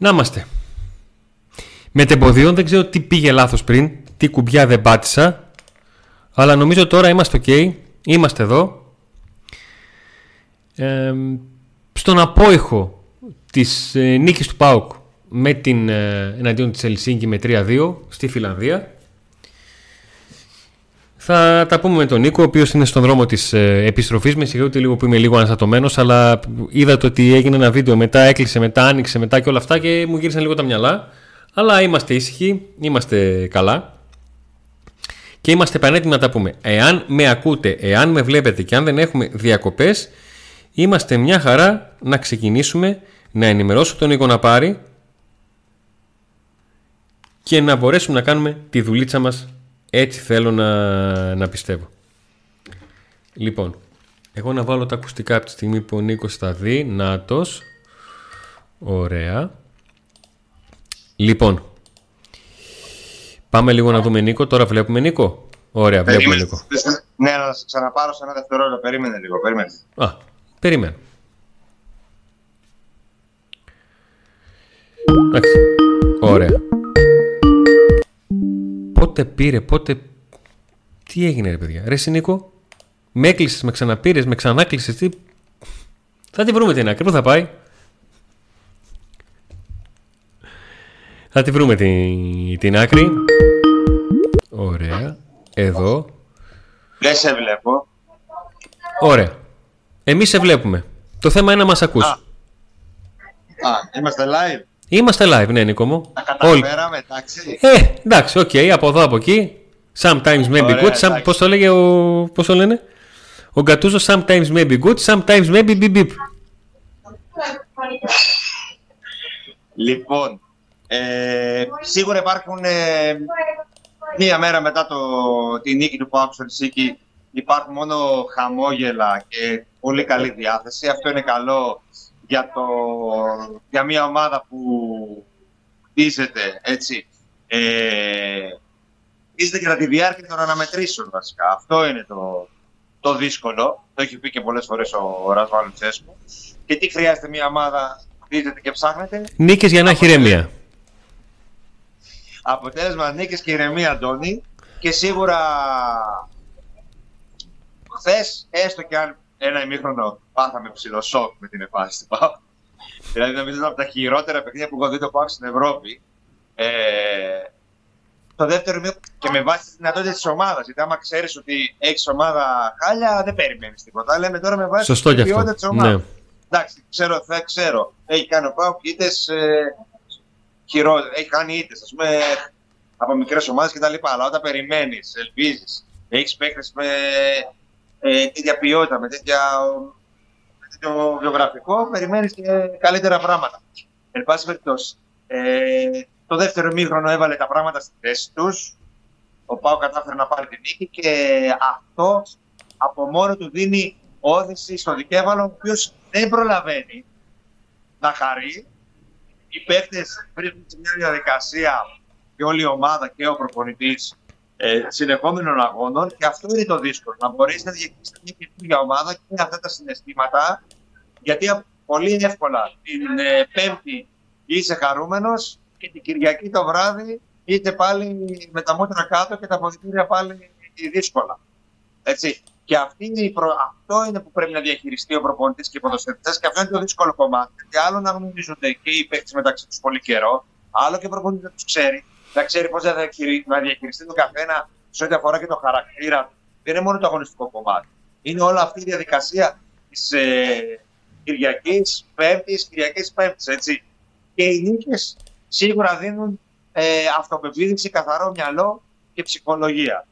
Να είμαστε. Με τεμποδίων δεν ξέρω τι πήγε λάθος πριν, τι κουμπιά δεν πάτησα, αλλά νομίζω τώρα είμαστε ok, είμαστε εδώ. Ε, στον απόϊχο της ε, νίκης του ΠΑΟΚ με την, ε, εναντίον της Ελσίνκη με 3-2 στη Φιλανδία. Θα τα πούμε με τον Νίκο, ο οποίος είναι στον δρόμο της ε, επιστροφής. Με συγχωρείτε λίγο που είμαι λίγο αναστατωμένος, αλλά είδατε ότι έγινε ένα βίντεο μετά, έκλεισε μετά, άνοιξε μετά και όλα αυτά και μου γύρισαν λίγο τα μυαλά. Αλλά είμαστε ήσυχοι, είμαστε καλά και είμαστε πανέτοιμοι να τα πούμε. Εάν με ακούτε, εάν με βλέπετε και αν δεν έχουμε διακοπές, είμαστε μια χαρά να ξεκινήσουμε να ενημερώσω τον Νίκο να πάρει και να μπορέσουμε να κάνουμε τη δουλίτσα μας έτσι θέλω να, να πιστεύω. Λοιπόν, εγώ να βάλω τα ακουστικά από τη στιγμή που ο Νίκος θα δει. Νάτος. Ωραία. Λοιπόν, πάμε λίγο να δούμε Νίκο. Τώρα βλέπουμε Νίκο. Ωραία, βλέπουμε Νίκο. Ναι, να σας ξαναπάρω σε ένα δευτερόλεπτο. Περίμενε λίγο, περίμενε. Α, περιμένω. Εντάξει, ωραία. Πότε πήρε, πότε... Τι έγινε ρε παιδιά. Ρε Νίκο, με έκλεισες, με ξαναπήρες, με ξανάκλεισες, τι... Θα τη βρούμε την άκρη, πού θα πάει; Θα τη βρούμε την, την άκρη. Ωραία. Εδώ. Δεν σε βλέπω. Ωραία. Εμείς σε βλέπουμε. Το θέμα είναι να μας ακούς. Α, είμαστε live; Είμαστε live, ναι, Νίκο μου. Τα καταφέραμε, εντάξει. Ε, εντάξει, OK, okay, από εδώ, από εκεί. Sometimes maybe good. Some, πώς το έλεγε ο... Πώς το λένε; Ο Γκατούζο sometimes maybe good, sometimes maybe beep beep. Λοιπόν, ε, σίγουρα υπάρχουν ε, μία μέρα μετά το, τη νίκη του ΠΑΟΚ στο υπάρχουν μόνο χαμόγελα και πολύ καλή διάθεση. Αυτό είναι καλό για, το, για μια ομάδα που χτίζεται, έτσι. Ε, χτίζεται κατά τη διάρκεια των αναμετρήσεων βασικά. Αυτό είναι το, το δύσκολο. Το έχει πει και πολλές φορές ο Ρασβάλου Τσέσκο. Και τι χρειάζεται μια ομάδα χτίζεται και ψάχνεται; Νίκες για να έχει ηρεμία. Αποτέλεσμα νίκες και ηρεμία, Αντώνη. Και σίγουρα χθες, έστω και αν ένα ημίχρονο πάθαμε ψηλό σοκ με την επάση του ΠΑΟ. δηλαδή νομίζω είναι από τα χειρότερα παιχνίδια που έχω δει το ΠΑΟ στην Ευρώπη. Ε, το δεύτερο ημίχρονο και με βάση τις δυνατότητες της ομάδας. Γιατί άμα ξέρεις ότι έχεις ομάδα χάλια, δεν περιμένεις τίποτα. Λέμε τώρα με βάση Σωστό την ποιότητα της ομάδας. Ναι. Εντάξει, ξέρω, θα ξέρω. Έχει κάνει ο ΠΑΟ είτε ε, χειρότερα. Έχει κάνει είτε, ας πούμε, από μικρές ομάδες κτλ. Αλλά όταν περιμένεις, ελπίζεις, έχεις παίκτες με ε, τέτοια ποιότητα, με, τέτοια, με τέτοιο βιογραφικό, περιμένεις και καλύτερα πράγματα. Εν πάση περιπτώσει, ε, το δεύτερο μήχρονο έβαλε τα πράγματα στη θέση τους. Ο Πάο κατάφερε να πάρει την νίκη και αυτό από μόνο του δίνει όθηση στο δικέβαλο, ο οποίος δεν προλαβαίνει να χαρεί. Οι παίκτες βρίσκονται σε μια διαδικασία και όλη η ομάδα και ο προπονητής ε, συνεχόμενων αγώνων και αυτό είναι το δύσκολο. Να μπορέσει να διεκδικήσεις μια καινούργια ομάδα και αυτά τα συναισθήματα. Γιατί πολύ εύκολα την ε, Πέμπτη είσαι χαρούμενος και την Κυριακή το βράδυ είσαι πάλι με τα μότρα κάτω και τα αποδητήρια πάλι δύσκολα. Έτσι. Και αυτή είναι η προ... αυτό είναι που πρέπει να διαχειριστεί ο προπονητής και οι ποδοσφαιριστές, και αυτό είναι το δύσκολο κομμάτι. Γιατί άλλο να γνωρίζονται και οι παίκτες μεταξύ τους πολύ καιρό, άλλο και ο προπονητής να τους ξέρει να ξέρει πώς να διαχειριστεί τον καθένα σε ό,τι αφορά και το χαρακτήρα του. Δεν είναι μόνο το αγωνιστικό κομμάτι. Είναι όλη αυτή η διαδικασία της ε, Κυριακής Πέμπτης, Κυριακής Πέμπτης, έτσι. Και οι νίκες σίγουρα δίνουν ε, αυτοπεποίθηση, καθαρό μυαλό και ψυχολογία.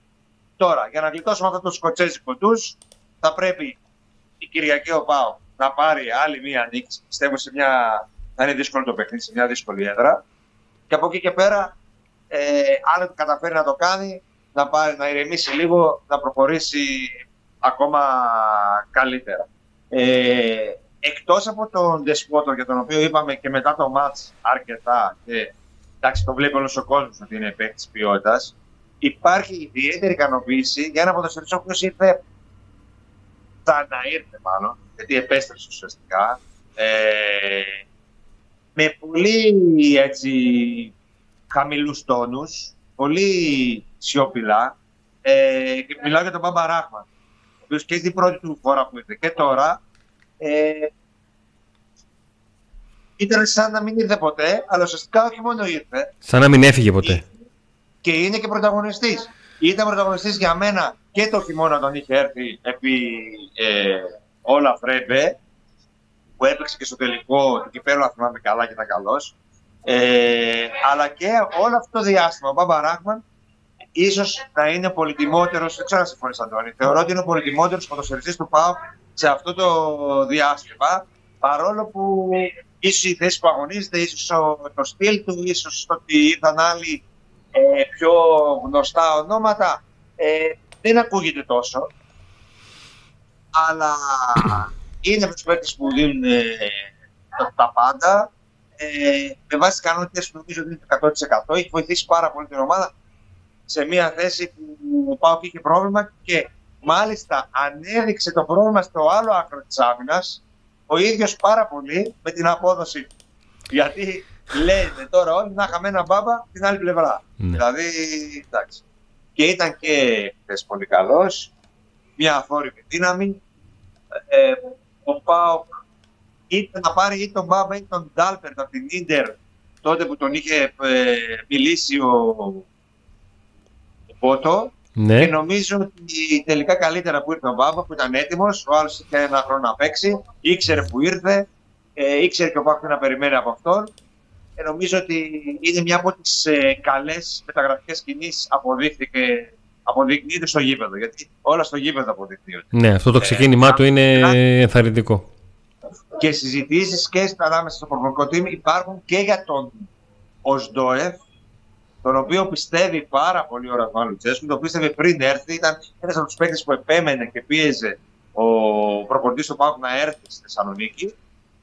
Τώρα, για να γλιτώσουμε αυτό το σκοτσέζικο του, θα πρέπει η Κυριακή ο Πάο να πάρει άλλη μία νίκη. Πιστεύω σε μια. θα είναι δύσκολο το παιχνίδι, σε μια δύσκολη έδρα. Και από εκεί και πέρα ε, αν καταφέρει να το κάνει, να, πάρει, να ηρεμήσει λίγο, να προχωρήσει ακόμα καλύτερα. Ε, εκτός από τον Δεσπότο για τον οποίο είπαμε και μετά το μάτς αρκετά και εντάξει το βλέπει όλος ο κόσμος ότι είναι παίκτης ποιότητας υπάρχει ιδιαίτερη ικανοποίηση για ένα ποδοσφαιριστή ο οποίος ήρθε σαν να ήρθε μάλλον γιατί επέστρεψε ουσιαστικά ε, με πολύ έτσι χαμηλούς τόνους, πολύ σιωπηλά. Ε, μιλάω για τον Μπάμπα Ράχμαν, ο οποίος και την πρώτη του φορά που ήρθε και τώρα ε, ήταν σαν να μην ήρθε ποτέ, αλλά ουσιαστικά όχι μόνο ήρθε. Σαν να μην έφυγε ποτέ. Και είναι και πρωταγωνιστής. Ήταν πρωταγωνιστής για μένα και το χειμώνα όταν είχε έρθει επί ε, όλα Φρέμπε, που έπαιξε και στο τελικό του κυπέλου, αν θυμάμαι καλά και ήταν καλός. Ε, αλλά και όλο αυτό το διάστημα, ο Μπάμπα Ράχμαν ίσως να είναι πολυτιμότερος, δεν ξέρω αν συμφωνείς Αντώνη, θεωρώ ότι είναι ο πολυτιμότερος ποδοσφαιριστής του ΠΑΟ σε αυτό το διάστημα, παρόλο που ίσως η θέση που αγωνίζεται, ίσως το στυλ του, ίσως το ότι ήρθαν άλλοι ε, πιο γνωστά ονόματα, ε, δεν ακούγεται τόσο. Αλλά είναι από τους που δίνουν ε, τα πάντα. Ε, με βάση τις κανόνες που νομίζω ότι είναι το 100%. Έχει βοηθήσει πάρα πολύ την ομάδα σε μια θέση που ο Πάοκ είχε πρόβλημα και μάλιστα ανέδειξε το πρόβλημα στο άλλο άκρο της άμυνας ο ίδιος πάρα πολύ με την απόδοση Γιατί λένε τώρα όλοι να είχαμε ένα μπάμπα την άλλη πλευρά. Ναι. Δηλαδή, εντάξει. Και ήταν και χθες πολύ καλός, μια αφόρητη δύναμη. Ε, ο Πάοκ είτε να πάρει ή τον Μπάμπα ή τον Ντάλπερτ από την Ίντερ τότε που τον είχε ε, μιλήσει ο, ο Πότο. Ναι. Και νομίζω ότι τελικά καλύτερα που ήρθε ο Μπάμπα που ήταν έτοιμο. Ο άλλο είχε ένα χρόνο να παίξει, ήξερε που ήρθε, ε, ήξερε και ο Πάοκ να περιμένει από αυτόν. Και νομίζω ότι είναι μια από τι ε, καλέ μεταγραφικέ κινήσει αποδείχθηκε αποδεικνύεται στο γήπεδο. Γιατί όλα στο γήπεδο αποδεικνύονται. Ναι, αυτό το ξεκίνημά ε, του είναι ενθαρρυντικό. Και συζητήσεις και ανάμεσα στο προπονικό team υπάρχουν και για τον Οσντόεφ, τον οποίο πιστεύει πάρα πολύ ο Ραφμάν Λουτσέσκου, τον πίστευε πριν έρθει. Ήταν ένας από τους παίκτες που επέμενε και πίεζε ο προπονητής του Πάου να έρθει στη Θεσσαλονίκη.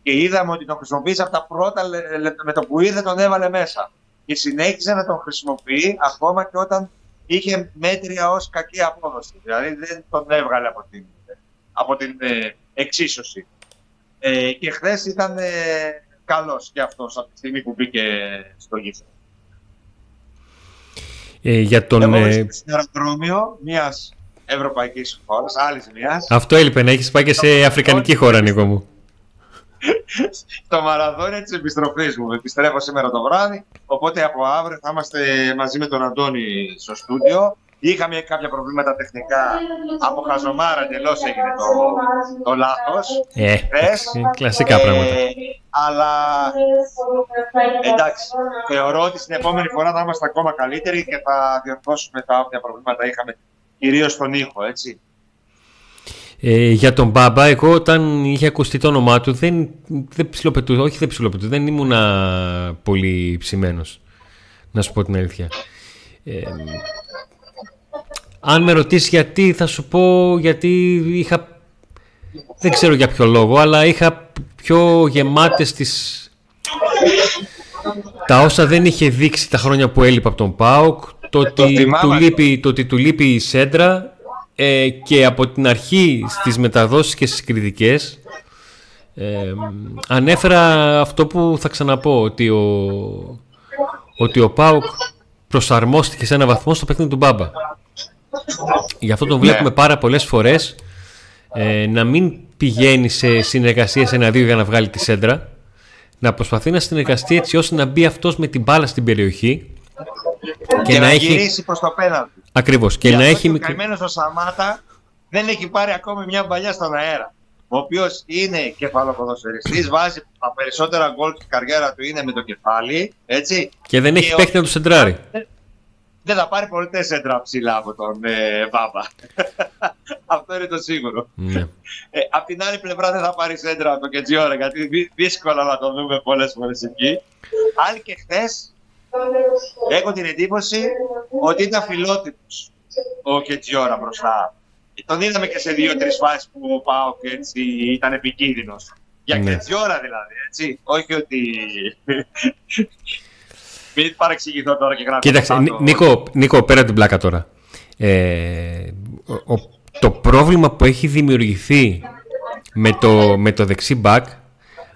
Και είδαμε ότι τον χρησιμοποίησε από τα πρώτα με το που ήρθε, τον έβαλε μέσα. Και συνέχιζε να τον χρησιμοποιεί ακόμα και όταν είχε μέτρια ως κακή απόδοση. Δηλαδή δεν τον έβγαλε από την, από την ε, εξίσωση. Ε, και χθες ήταν ε, καλός και αυτός από τη στιγμή που μπήκε στο γήπεδο. Ε, για τον... Εγώ ε... στην αεροδρόμιο μιας ευρωπαϊκής χώρας, άλλης μιας. Αυτό έλειπε να έχεις πάει και σε αφρικανική χώρα, Νίκο μου. το μαραθώνιο της επιστροφής μου. Επιστρέφω σήμερα το βράδυ. Οπότε από αύριο θα είμαστε μαζί με τον Αντώνη στο στούντιο. Είχαμε κάποια προβλήματα τεχνικά. Από χαζομάρα εντελώς έγινε το, το λάθος. Ε, κλασικά πράγματα. Ε, αλλά εντάξει, θεωρώ ότι στην επόμενη φορά θα είμαστε ακόμα καλύτεροι και θα διορθώσουμε τα όποια προβλήματα είχαμε, κυρίως στον ήχο, έτσι. Ε, για τον Μπάμπα, εγώ όταν είχε ακουστεί το όνομά του, δεν, δεν ψιλοπετού, όχι δεν ψιλοπετού, δεν ήμουνα πολύ ψημένος, να σου πω την αλήθεια. Ε, αν με ρωτήσεις γιατί, θα σου πω γιατί είχα, δεν ξέρω για ποιο λόγο, αλλά είχα πιο γεμάτες τις... Τα όσα δεν είχε δείξει τα χρόνια που έλειπα από τον ΠΑΟΚ, το, ότι, του λείπει, το ότι του λείπει η Σέντρα, ε, και από την αρχή στις μεταδόσεις και στις κριτικές ε, ανέφερα αυτό που θα ξαναπώ ότι ο, ότι ο Πάουκ προσαρμόστηκε σε ένα βαθμό στο παιχνίδι του Μπάμπα. Γι' αυτό τον βλέπουμε ναι. πάρα πολλές φορές ε, να μην πηγαίνει σε συνεργασίες ένα-δύο για να βγάλει τη σέντρα να προσπαθεί να συνεργαστεί έτσι ώστε να μπει αυτός με την μπάλα στην περιοχή και, να, να έχει... γυρίσει προς το πέναλτι. Ακριβώς. Και, να έχει... Ο καημένος ο Σαμάτα δεν έχει πάρει ακόμη μια παλιά στον αέρα. Ο οποίος είναι κεφαλοποδοσφαιριστής, βάζει τα περισσότερα γκολ στην καριέρα του είναι με το κεφάλι. Έτσι. Και δεν έχει παίχτη να του σεντράρει. Δεν θα πάρει ποτέ σέντρα ψηλά από τον ε, Μπάμπα. Αυτό είναι το σίγουρο. Ναι. Ε, απ' την άλλη πλευρά δεν θα πάρει σέντρα από τον Κετζιόρα, γιατί δύσκολα να το δούμε πολλές φορές εκεί. Αν και χθες έχω την εντύπωση ότι ήταν φιλότιμος ο Κετζιόρα μπροστά. Τον είδαμε και σε δύο-τρεις φάσεις που ο Πάοκ έτσι ήταν επικίνδυνος. Για ναι. Κετζιόρα δηλαδή, έτσι. Όχι ότι. Μην παρεξηγηθώ τώρα και γράφω. Κοίταξε, Νίκο, Νίκο, πέρα την πλάκα τώρα. Ε, ο, το πρόβλημα που έχει δημιουργηθεί με το, με το δεξί μπακ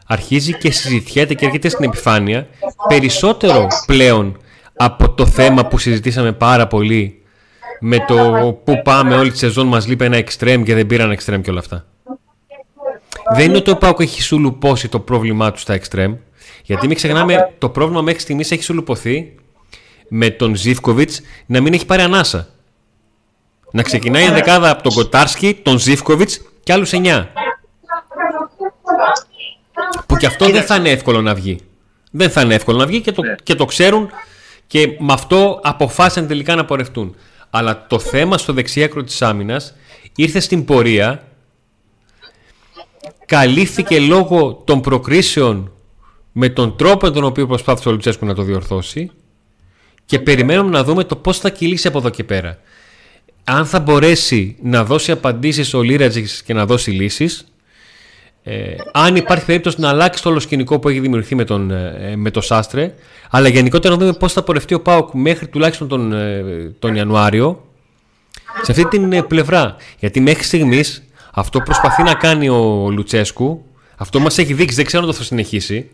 αρχίζει και συζητιέται και έρχεται στην επιφάνεια περισσότερο πλέον από το θέμα που συζητήσαμε πάρα πολύ με το που πάμε όλη τη σεζόν μας λείπει ένα εξτρέμ και δεν πήραν εξτρέμ και όλα αυτά. Δεν είναι ότι ο Πάουκ έχει σουλουπώσει το πρόβλημά του στα εξτρέμ, γιατί μην ξεχνάμε το πρόβλημα μέχρι στιγμής έχει σουλουπωθεί με τον Ζήφκοβιτς να μην έχει πάρει ανάσα. Να ξεκινάει η δεκάδα από τον Κοτάρσκι, τον Ζήφκοβιτς και άλλους 9. Που και αυτό δεν θα είναι εύκολο να βγει. Δεν θα είναι εύκολο να βγει και το, και το ξέρουν και με αυτό αποφάσισαν τελικά να πορευτούν. Αλλά το θέμα στο δεξιάκρο της άμυνας ήρθε στην πορεία καλύφθηκε λόγω των προκρίσεων με τον τρόπο τον οποίο προσπάθησε ο Λουτσέσκου να το διορθώσει και περιμένουμε να δούμε το πώς θα κυλήσει από εδώ και πέρα. Αν θα μπορέσει να δώσει απαντήσεις ο Λίρατζης και να δώσει λύσεις ε, αν υπάρχει περίπτωση να αλλάξει το όλο σκηνικό που έχει δημιουργηθεί με τον, ε, με το Σάστρε αλλά γενικότερα να δούμε πώς θα πορευτεί ο Πάοκ μέχρι τουλάχιστον τον, ε, τον Ιανουάριο σε αυτή την ε, πλευρά. Γιατί μέχρι στιγμής αυτό που προσπαθεί να κάνει ο Λουτσέσκου, αυτό μας έχει δείξει, δεν ξέρω αν το θα συνεχίσει,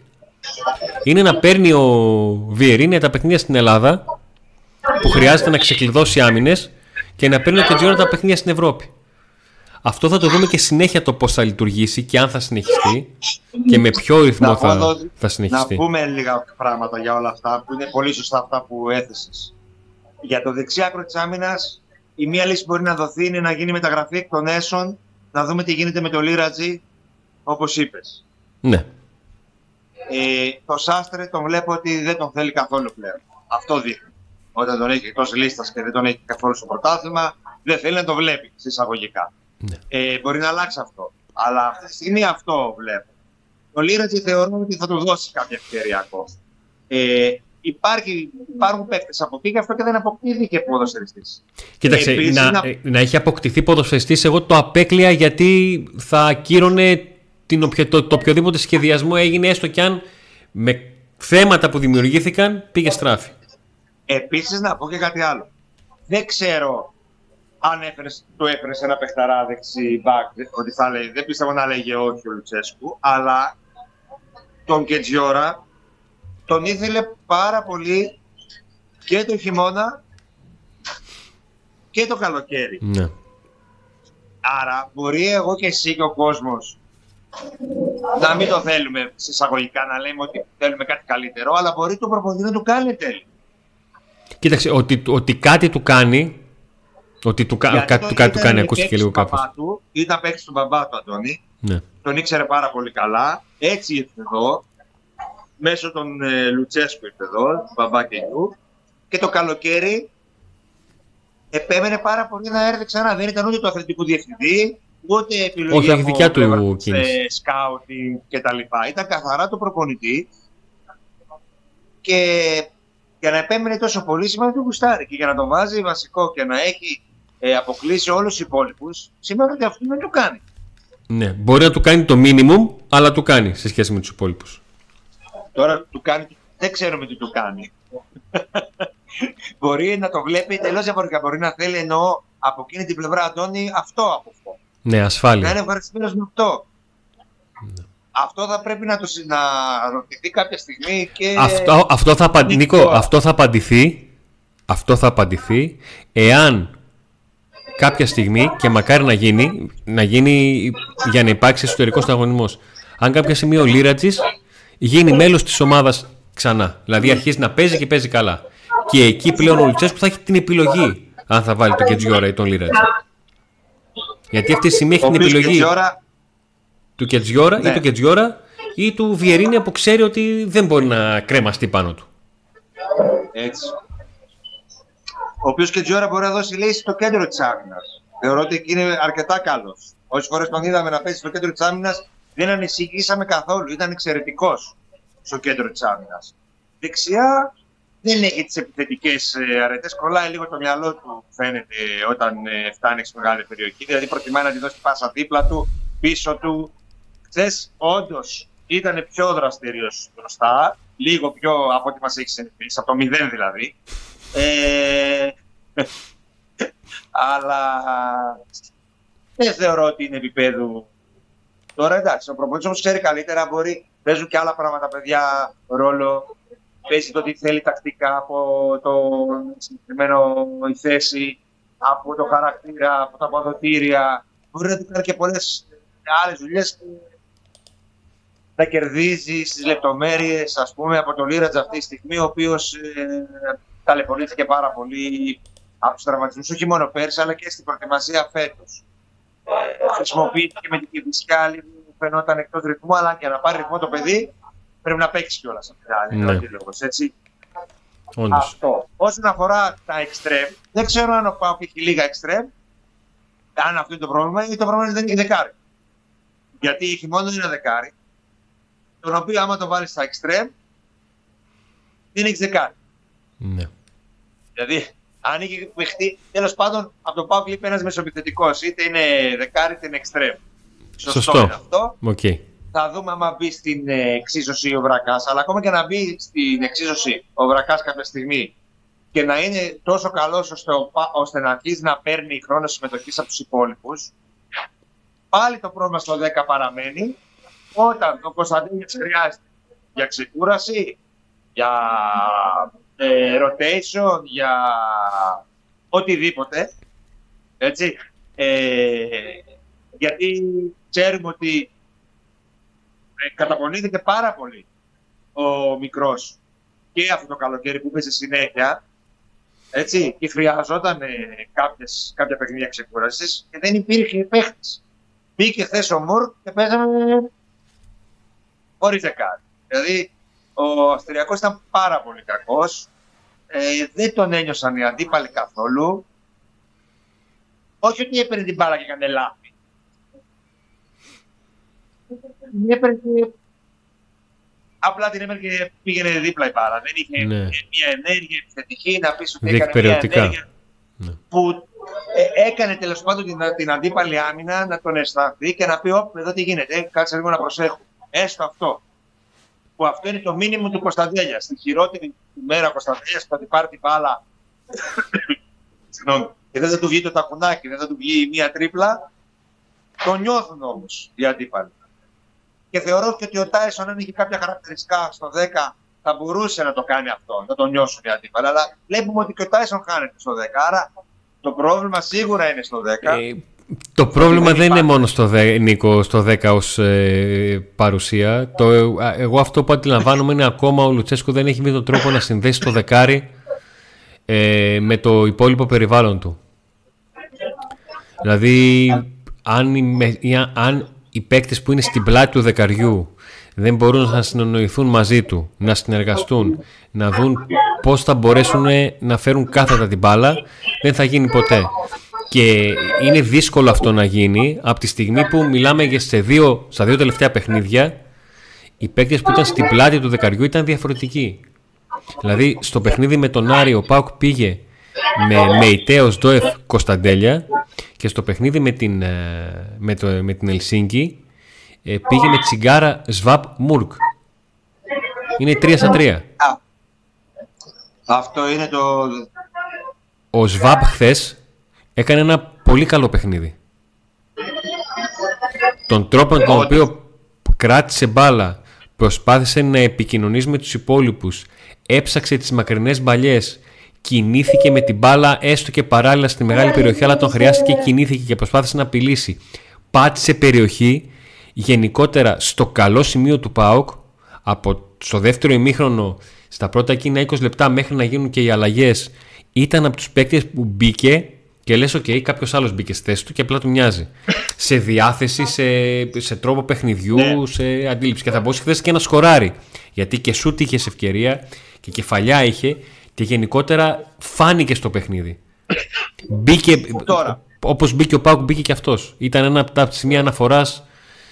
είναι να παίρνει ο Βιερίνια τα παιχνίδια στην Ελλάδα που χρειάζεται να ξεκλειδώσει άμυνες και να παίρνει ο Κετζιόρα τα παιχνίδια στην Ευρώπη. Αυτό θα το δούμε και συνέχεια το πώς θα λειτουργήσει και αν θα συνεχιστεί και με ποιο ρυθμό θα, θα συνεχιστεί. Να πούμε λίγα πράγματα για όλα αυτά που είναι πολύ σωστά αυτά που έθεσες. Για το δεξιάκρο της άμυνας η μία λύση που μπορεί να δοθεί είναι να γίνει μεταγραφή εκ των έσων να δούμε τι γίνεται με το Λίρατζι, όπως είπες. Ναι. Ε, το Σάστρε τον βλέπω ότι δεν τον θέλει καθόλου πλέον. Αυτό δείχνει. Όταν τον έχει εκτός λίστας και δεν τον έχει καθόλου στο πρωτάθλημα, δεν θέλει να το βλέπει συσσαγωγικά. Ναι. Ε, μπορεί να αλλάξει αυτό. Αλλά αυτή τη στιγμή αυτό βλέπω. Το Λίρατζι θεωρώ ότι θα του δώσει κάποια ευκαιρία ακόμα. Ε, υπάρχει, υπάρχουν παίκτες από εκεί, γι' αυτό και δεν αποκτήθηκε ποδοσφαιριστής. Κοίταξε, ε, να, να... να έχει αποκτηθεί ποδοσφαιριστής, εγώ το απέκλεια γιατί θα ακύρωνε την το, το οποιοδήποτε σχεδιασμό έγινε, έστω κι αν με θέματα που δημιουργήθηκαν πήγε στράφη. Επίσης, να πω και κάτι άλλο. Δεν ξέρω αν έφερες, το έφερες ένα παιχταρά δεξί μπακ, ότι θα λέει, δεν πιστεύω να λέγε όχι ο Λουτσέσκου, αλλά τον Κετζιόρα τον ήθελε πάρα πολύ και το χειμώνα και το καλοκαίρι. Ναι. Άρα μπορεί εγώ και εσύ και ο κόσμος να μην το θέλουμε συσσαγωγικά να λέμε ότι θέλουμε κάτι καλύτερο, αλλά μπορεί το προπονητή να του κάνει τέλειο. Κοίταξε, ότι, ότι κάτι του κάνει, ότι του, κα, κάτι, του, κάτι του κάνει, ακούστηκε λίγο κάπως. Του, ήταν παίξει του μπαμπά του, Αντώνη. Ναι. Τον ήξερε πάρα πολύ καλά. Έτσι ήρθε εδώ μέσω των ε, Λουτσέσκου ήρθε εδώ, του μπαμπά και γιου. Και το καλοκαίρι επέμενε πάρα πολύ να έρθει ξανά. Δεν ήταν ούτε του αθλητικού διευθυντή, ούτε επιλογή Όχι, δικιά του ε, σκάουτι και τα λοιπά. Ήταν καθαρά το προπονητή και για να επέμενε τόσο πολύ σημαίνει ότι γουστάρει και για να τον βάζει βασικό και να έχει ε, αποκλείσει όλους τους υπόλοιπους σημαίνει ότι αυτό δεν το κάνει. Ναι, μπορεί να του κάνει το minimum, αλλά του κάνει σε σχέση με τους υπόλοιπους. Τώρα του κάνει, δεν ξέρουμε τι του κάνει. μπορεί να το βλέπει τελώς διαφορετικά. Μπορεί να θέλει εννοώ από εκείνη την πλευρά Αντώνη αυτό από αυτό. Ναι, ασφάλεια. Να είναι ευχαριστημένο με αυτό. Ναι. Αυτό θα πρέπει να το να ρωτηθεί κάποια στιγμή και. Αυτό, αυτό, θα, απαν... Νίκο, αυτό θα απαντηθεί. Αυτό θα απαντηθεί εάν κάποια στιγμή και μακάρι να γίνει, να γίνει για να υπάρξει εσωτερικός αγωνισμό. Αν κάποια στιγμή ο Λίρατζης γίνει μέλος της ομάδας ξανά. Δηλαδή αρχίζει να παίζει και παίζει καλά. Και εκεί πλέον ο Λουτσέσκου θα έχει την επιλογή αν θα βάλει τον Κετζιόρα ή τον Λίρατζ. Γιατί αυτή τη στιγμή έχει την επιλογή του Κετζιόρα ή ναι. του Κετζιόρα ή του Βιερίνια που ξέρει ότι δεν μπορεί να κρέμαστεί πάνω του. Έτσι. Ο οποίος Κετζιόρα μπορεί να δώσει λύση στο κέντρο της άμυνας. Θεωρώ ότι είναι αρκετά καλός. Όσες φορές τον είδαμε να παίζει στο κέντρο της άμυνας, δεν ανησυχήσαμε καθόλου. Ήταν εξαιρετικός στο κέντρο της άμυνας. Δεξιά δεν έχει τις επιθετικές ε, αρετές. Κολλάει λίγο το μυαλό του, φαίνεται, όταν ε, φτάνει στη μεγάλη περιοχή. Δηλαδή, προτιμάει να τη δώσει πάσα δίπλα του, πίσω του. Χθες, όντως, ήταν πιο δραστηριο μπροστά. Λίγο πιο από ό,τι μας έχεις συνηθίσει, από το μηδέν δηλαδή. Ε, αλλά δεν θεωρώ ότι είναι επίπεδου Τώρα εντάξει, ο προπονητής όμω ξέρει καλύτερα, μπορεί Παίζουν και άλλα πράγματα, παιδιά, ρόλο. Παίζει το τι θέλει τακτικά από το συγκεκριμένο η θέση, από το χαρακτήρα, από τα αποδοτήρια. Μπορεί να του κάνει και πολλές άλλες δουλειές να κερδίζει στις λεπτομέρειες, ας πούμε, από τον Λίρατζ αυτή τη στιγμή, ο οποίος ε, ταλαιπωρήθηκε πάρα πολύ από τους τραυματισμούς, όχι μόνο πέρσι, αλλά και στην προετοιμασία φέτος. Χρησιμοποιήθηκε με την Κυβισιά, λίγο φαινόταν εκτός ρυθμού, αλλά για να πάρει ρυθμό το παιδί πρέπει να παίξεις κιόλας αυτά. Ναι. έτσι. Όντως. Αυτό. Όσον αφορά τα extreme, δεν ξέρω αν ο Πάουκ έχει λίγα extreme, αν αυτό είναι το πρόβλημα ή το πρόβλημα δεν είναι δεκάρι. Γιατί η μόνο είναι δεκάρι, τον οποίο άμα το βάλεις στα extreme, δεν έχεις δεκάρι. Ναι. Δηλαδή, αν είχε παιχτεί, τέλος πάντων από το Πάουκ λείπει ένας μεσοπιθετικός, είτε είναι δεκάρι είτε είναι extreme. Σωστό, Σωστό. είναι αυτό. Okay. Θα δούμε άμα μπει στην ε, εξίσωση ο Βρακάς. Αλλά ακόμα και να μπει στην εξίσωση ο Βρακάς κάποια στιγμή και να είναι τόσο καλός ώστε, ώστε να αρχίσει να παίρνει χρόνος συμμετοχής από τους υπόλοιπους, πάλι το πρόβλημα στο 10 παραμένει όταν το Κωνσταντίνος χρειάζεται για ξεκούραση, για ε, rotation, για οτιδήποτε. Έτσι. Ε, γιατί ξέρουμε ότι ε, καταπονήθηκε πάρα πολύ ο μικρός και αυτό το καλοκαίρι που έπαιζε συνέχεια έτσι, και χρειαζόταν ε, κάποιες, κάποια παιχνίδια ξεκούρασης και δεν υπήρχε παίχτης. Μπήκε χθες ο Μουρ και παίζαμε χωρίς δεκάρι. Δηλαδή, ο Αυστριακός ήταν πάρα πολύ κακός. Ε, δεν τον ένιωσαν οι αντίπαλοι καθόλου. Όχι ότι έπαιρνε την μπάλα και έκανε λάθη. Έπαιρνε Απλά την έπαιρνε και πήγαινε δίπλα η μπάλα. Δεν είχε ναι. μια ενέργεια επιθετική να πει ότι έκανε μια ενέργεια ναι. που ε, έκανε τέλος πάντων την, την αντίπαλη άμυνα να τον αισθανθεί και να πει: Ωπ, εδώ τι γίνεται, κάτσε λίγο να προσέχω. Έστω αυτό που αυτό είναι το μήνυμα του Κωνσταντέλιας. Στη χειρότερη μέρα Κωνσταντέλιας που θα πάρει την μπάλα. και δεν θα του βγει το τακουνάκι, δεν θα του βγει μία τρίπλα. Το νιώθουν όμως οι αντίπαλοι. Και θεωρώ και ότι ο Τάισον, αν είχε κάποια χαρακτηριστικά στο 10, θα μπορούσε να το κάνει αυτό, να το νιώσουν οι αντίπαλοι. Αλλά βλέπουμε ότι και ο Τάισον χάνεται στο 10. Άρα το πρόβλημα σίγουρα είναι στο 10. Το πρόβλημα δεν είναι μόνο στο 10, Νίκο, στο 10 ως ε, παρουσία. Το, εγώ αυτό που αντιλαμβάνομαι είναι ακόμα ο Λουτσέσκο δεν έχει βρει τον τρόπο να συνδέσει το δεκάρι ε, με το υπόλοιπο περιβάλλον του. Δηλαδή, αν, αν οι παίκτες που είναι στην πλάτη του δεκαριού δεν μπορούν να συνονοηθούν μαζί του, να συνεργαστούν, να δουν πώς θα μπορέσουν να φέρουν κάθετα την μπάλα, δεν θα γίνει ποτέ. Και είναι δύσκολο αυτό να γίνει από τη στιγμή που μιλάμε για σε δύο, στα δύο τελευταία παιχνίδια οι παίκτες που ήταν στην πλάτη του δεκαριού ήταν διαφορετικοί. Δηλαδή στο παιχνίδι με τον Άρη ο Πάουκ πήγε με Μεϊτέος Ντόεφ Κωνσταντέλια και στο παιχνίδι με την, ε, με το, με την Ελσίνκη ε, πήγε με Τσιγκάρα Σβάπ Μουρκ. Είναι 3 στα 3. Αυτό είναι το... Ο Σβάπ χθες έκανε ένα πολύ καλό παιχνίδι. Τον τρόπο τον οποίο κράτησε μπάλα, προσπάθησε να επικοινωνήσει με τους υπόλοιπους, έψαξε τις μακρινές μπαλιές, κινήθηκε με την μπάλα έστω και παράλληλα στη μεγάλη περιοχή, αλλά τον χρειάστηκε κινήθηκε και προσπάθησε να απειλήσει. Πάτησε περιοχή, γενικότερα στο καλό σημείο του ΠΑΟΚ, από στο δεύτερο ημίχρονο, στα πρώτα εκείνα 20 λεπτά μέχρι να γίνουν και οι αλλαγές, ήταν από τους παίκτες που μπήκε και λες, OK, κάποιος άλλος μπήκε στη θέση του και απλά του μοιάζει. σε διάθεση, σε, σε τρόπο παιχνιδιού, ναι. σε αντίληψη. Και θα μπορούσε χθες και να σκοράρει. Γιατί και σούτ είχε ευκαιρία και κεφαλιά είχε και γενικότερα φάνηκε στο παιχνίδι. μπήκε. Όπως μπήκε ο Πάουκ, μπήκε και αυτός. Ήταν ένα από τα σημεία αναφοράς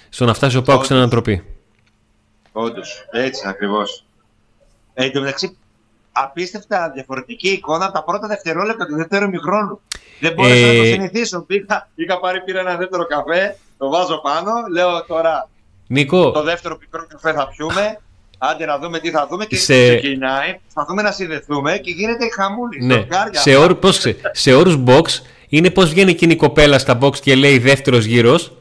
στο να φτάσει ο Πάουκ στην ανατροπή. Όντως, έτσι ακριβώς. Ε, εν τω μεταξύ, απίστευτα διαφορετική εικόνα από τα πρώτα δευτερόλεπτα του δεύτερου μηχρόνου. Δεν μπόρεσα ε... να το συνηθίσω. Πήγα, πήγα πάρει, πήρα ένα δεύτερο καφέ, το βάζω πάνω, λέω τώρα. Νίκο. Το δεύτερο πικρό καφέ θα πιούμε. Άντε να δούμε τι θα δούμε και σε... ξεκινάει. Θα δούμε να συνδεθούμε και γίνεται χαμούλη. Ναι. Σε, όρου, πώς, σε όρους box είναι πώς βγαίνει εκείνη η κοπέλα στα box και λέει δεύτερος γύρος.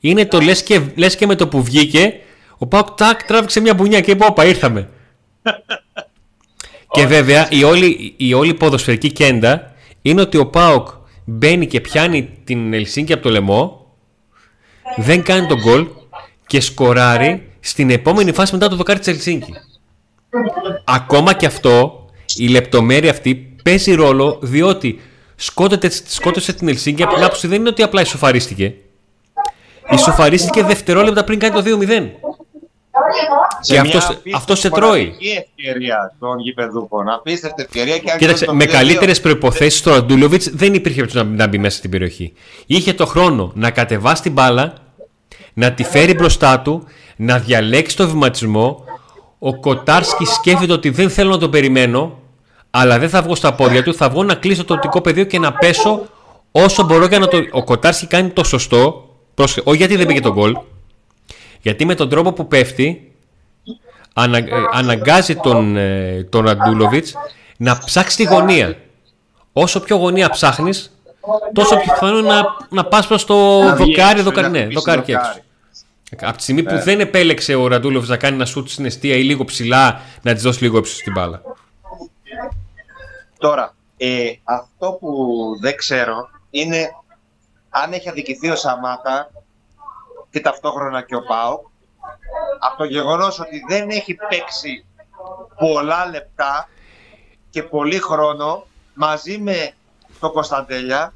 Είναι το λες και, λες και με το που βγήκε Ο Πάοκ τάκ τράβηξε μια μπουνιά και είπε: Όπα, ήρθαμε. και βέβαια η όλη, η όλη ποδοσφαιρική κέντα είναι ότι ο Πάοκ μπαίνει και πιάνει την Ελσίνκη από το λαιμό, δεν κάνει τον γκολ και σκοράρει στην επόμενη φάση μετά το δοκάρι της Ελσίνκη. Ακόμα και αυτό, η λεπτομέρεια αυτή παίζει ρόλο διότι σκότωσε την Ελσίνκη από την άποψη δεν είναι ότι απλά ισοφαρίστηκε. Ισοφαρίστηκε δευτερόλεπτα πριν κάνει το 2-0. Και αυτό, αυτός σε τρώει. ευκαιρία των γηπεδούχων. Απίστευτη ευκαιρία και Κοίταξε, με καλύτερες προποθέσει το Ραντούλοβιτ δεν υπήρχε να, να μπει μέσα στην περιοχή. Είχε το χρόνο να κατεβάσει την μπάλα, να τη φέρει μπροστά του, να διαλέξει το βηματισμό. Ο Κοτάρσκι σκέφτεται ότι δεν θέλω να το περιμένω, αλλά δεν θα βγω στα πόδια του. Θα βγω να κλείσω το οπτικό πεδίο και να πέσω όσο μπορώ για να το. Ο Κοτάρσκι κάνει το σωστό. όχι γιατί δεν πήγε τον γκολ, γιατί με τον τρόπο που πέφτει ανα, ε, αναγκάζει τον, ε, τον Ραντούλοβιτς να ψάξει τη γωνία. Όσο πιο γωνία ψάχνεις, τόσο πιο πιθανό να, να πας προς το δοκάρι, δοκάρι, ναι, δοκάρι και έξω. Από τη στιγμή που ναι. δεν επέλεξε ο Ραντούλοβιτς να κάνει ένα σούτ στην αιστεία ή λίγο ψηλά, να της δώσει λίγο ύψος στην μπάλα. Τώρα, ε, αυτό που δεν ξέρω είναι αν έχει αδικηθεί ο Σαμάτα και ταυτόχρονα και ο ΠΑΟΚ από το γεγονός ότι δεν έχει παίξει πολλά λεπτά και πολύ χρόνο μαζί με το Κωνσταντέλια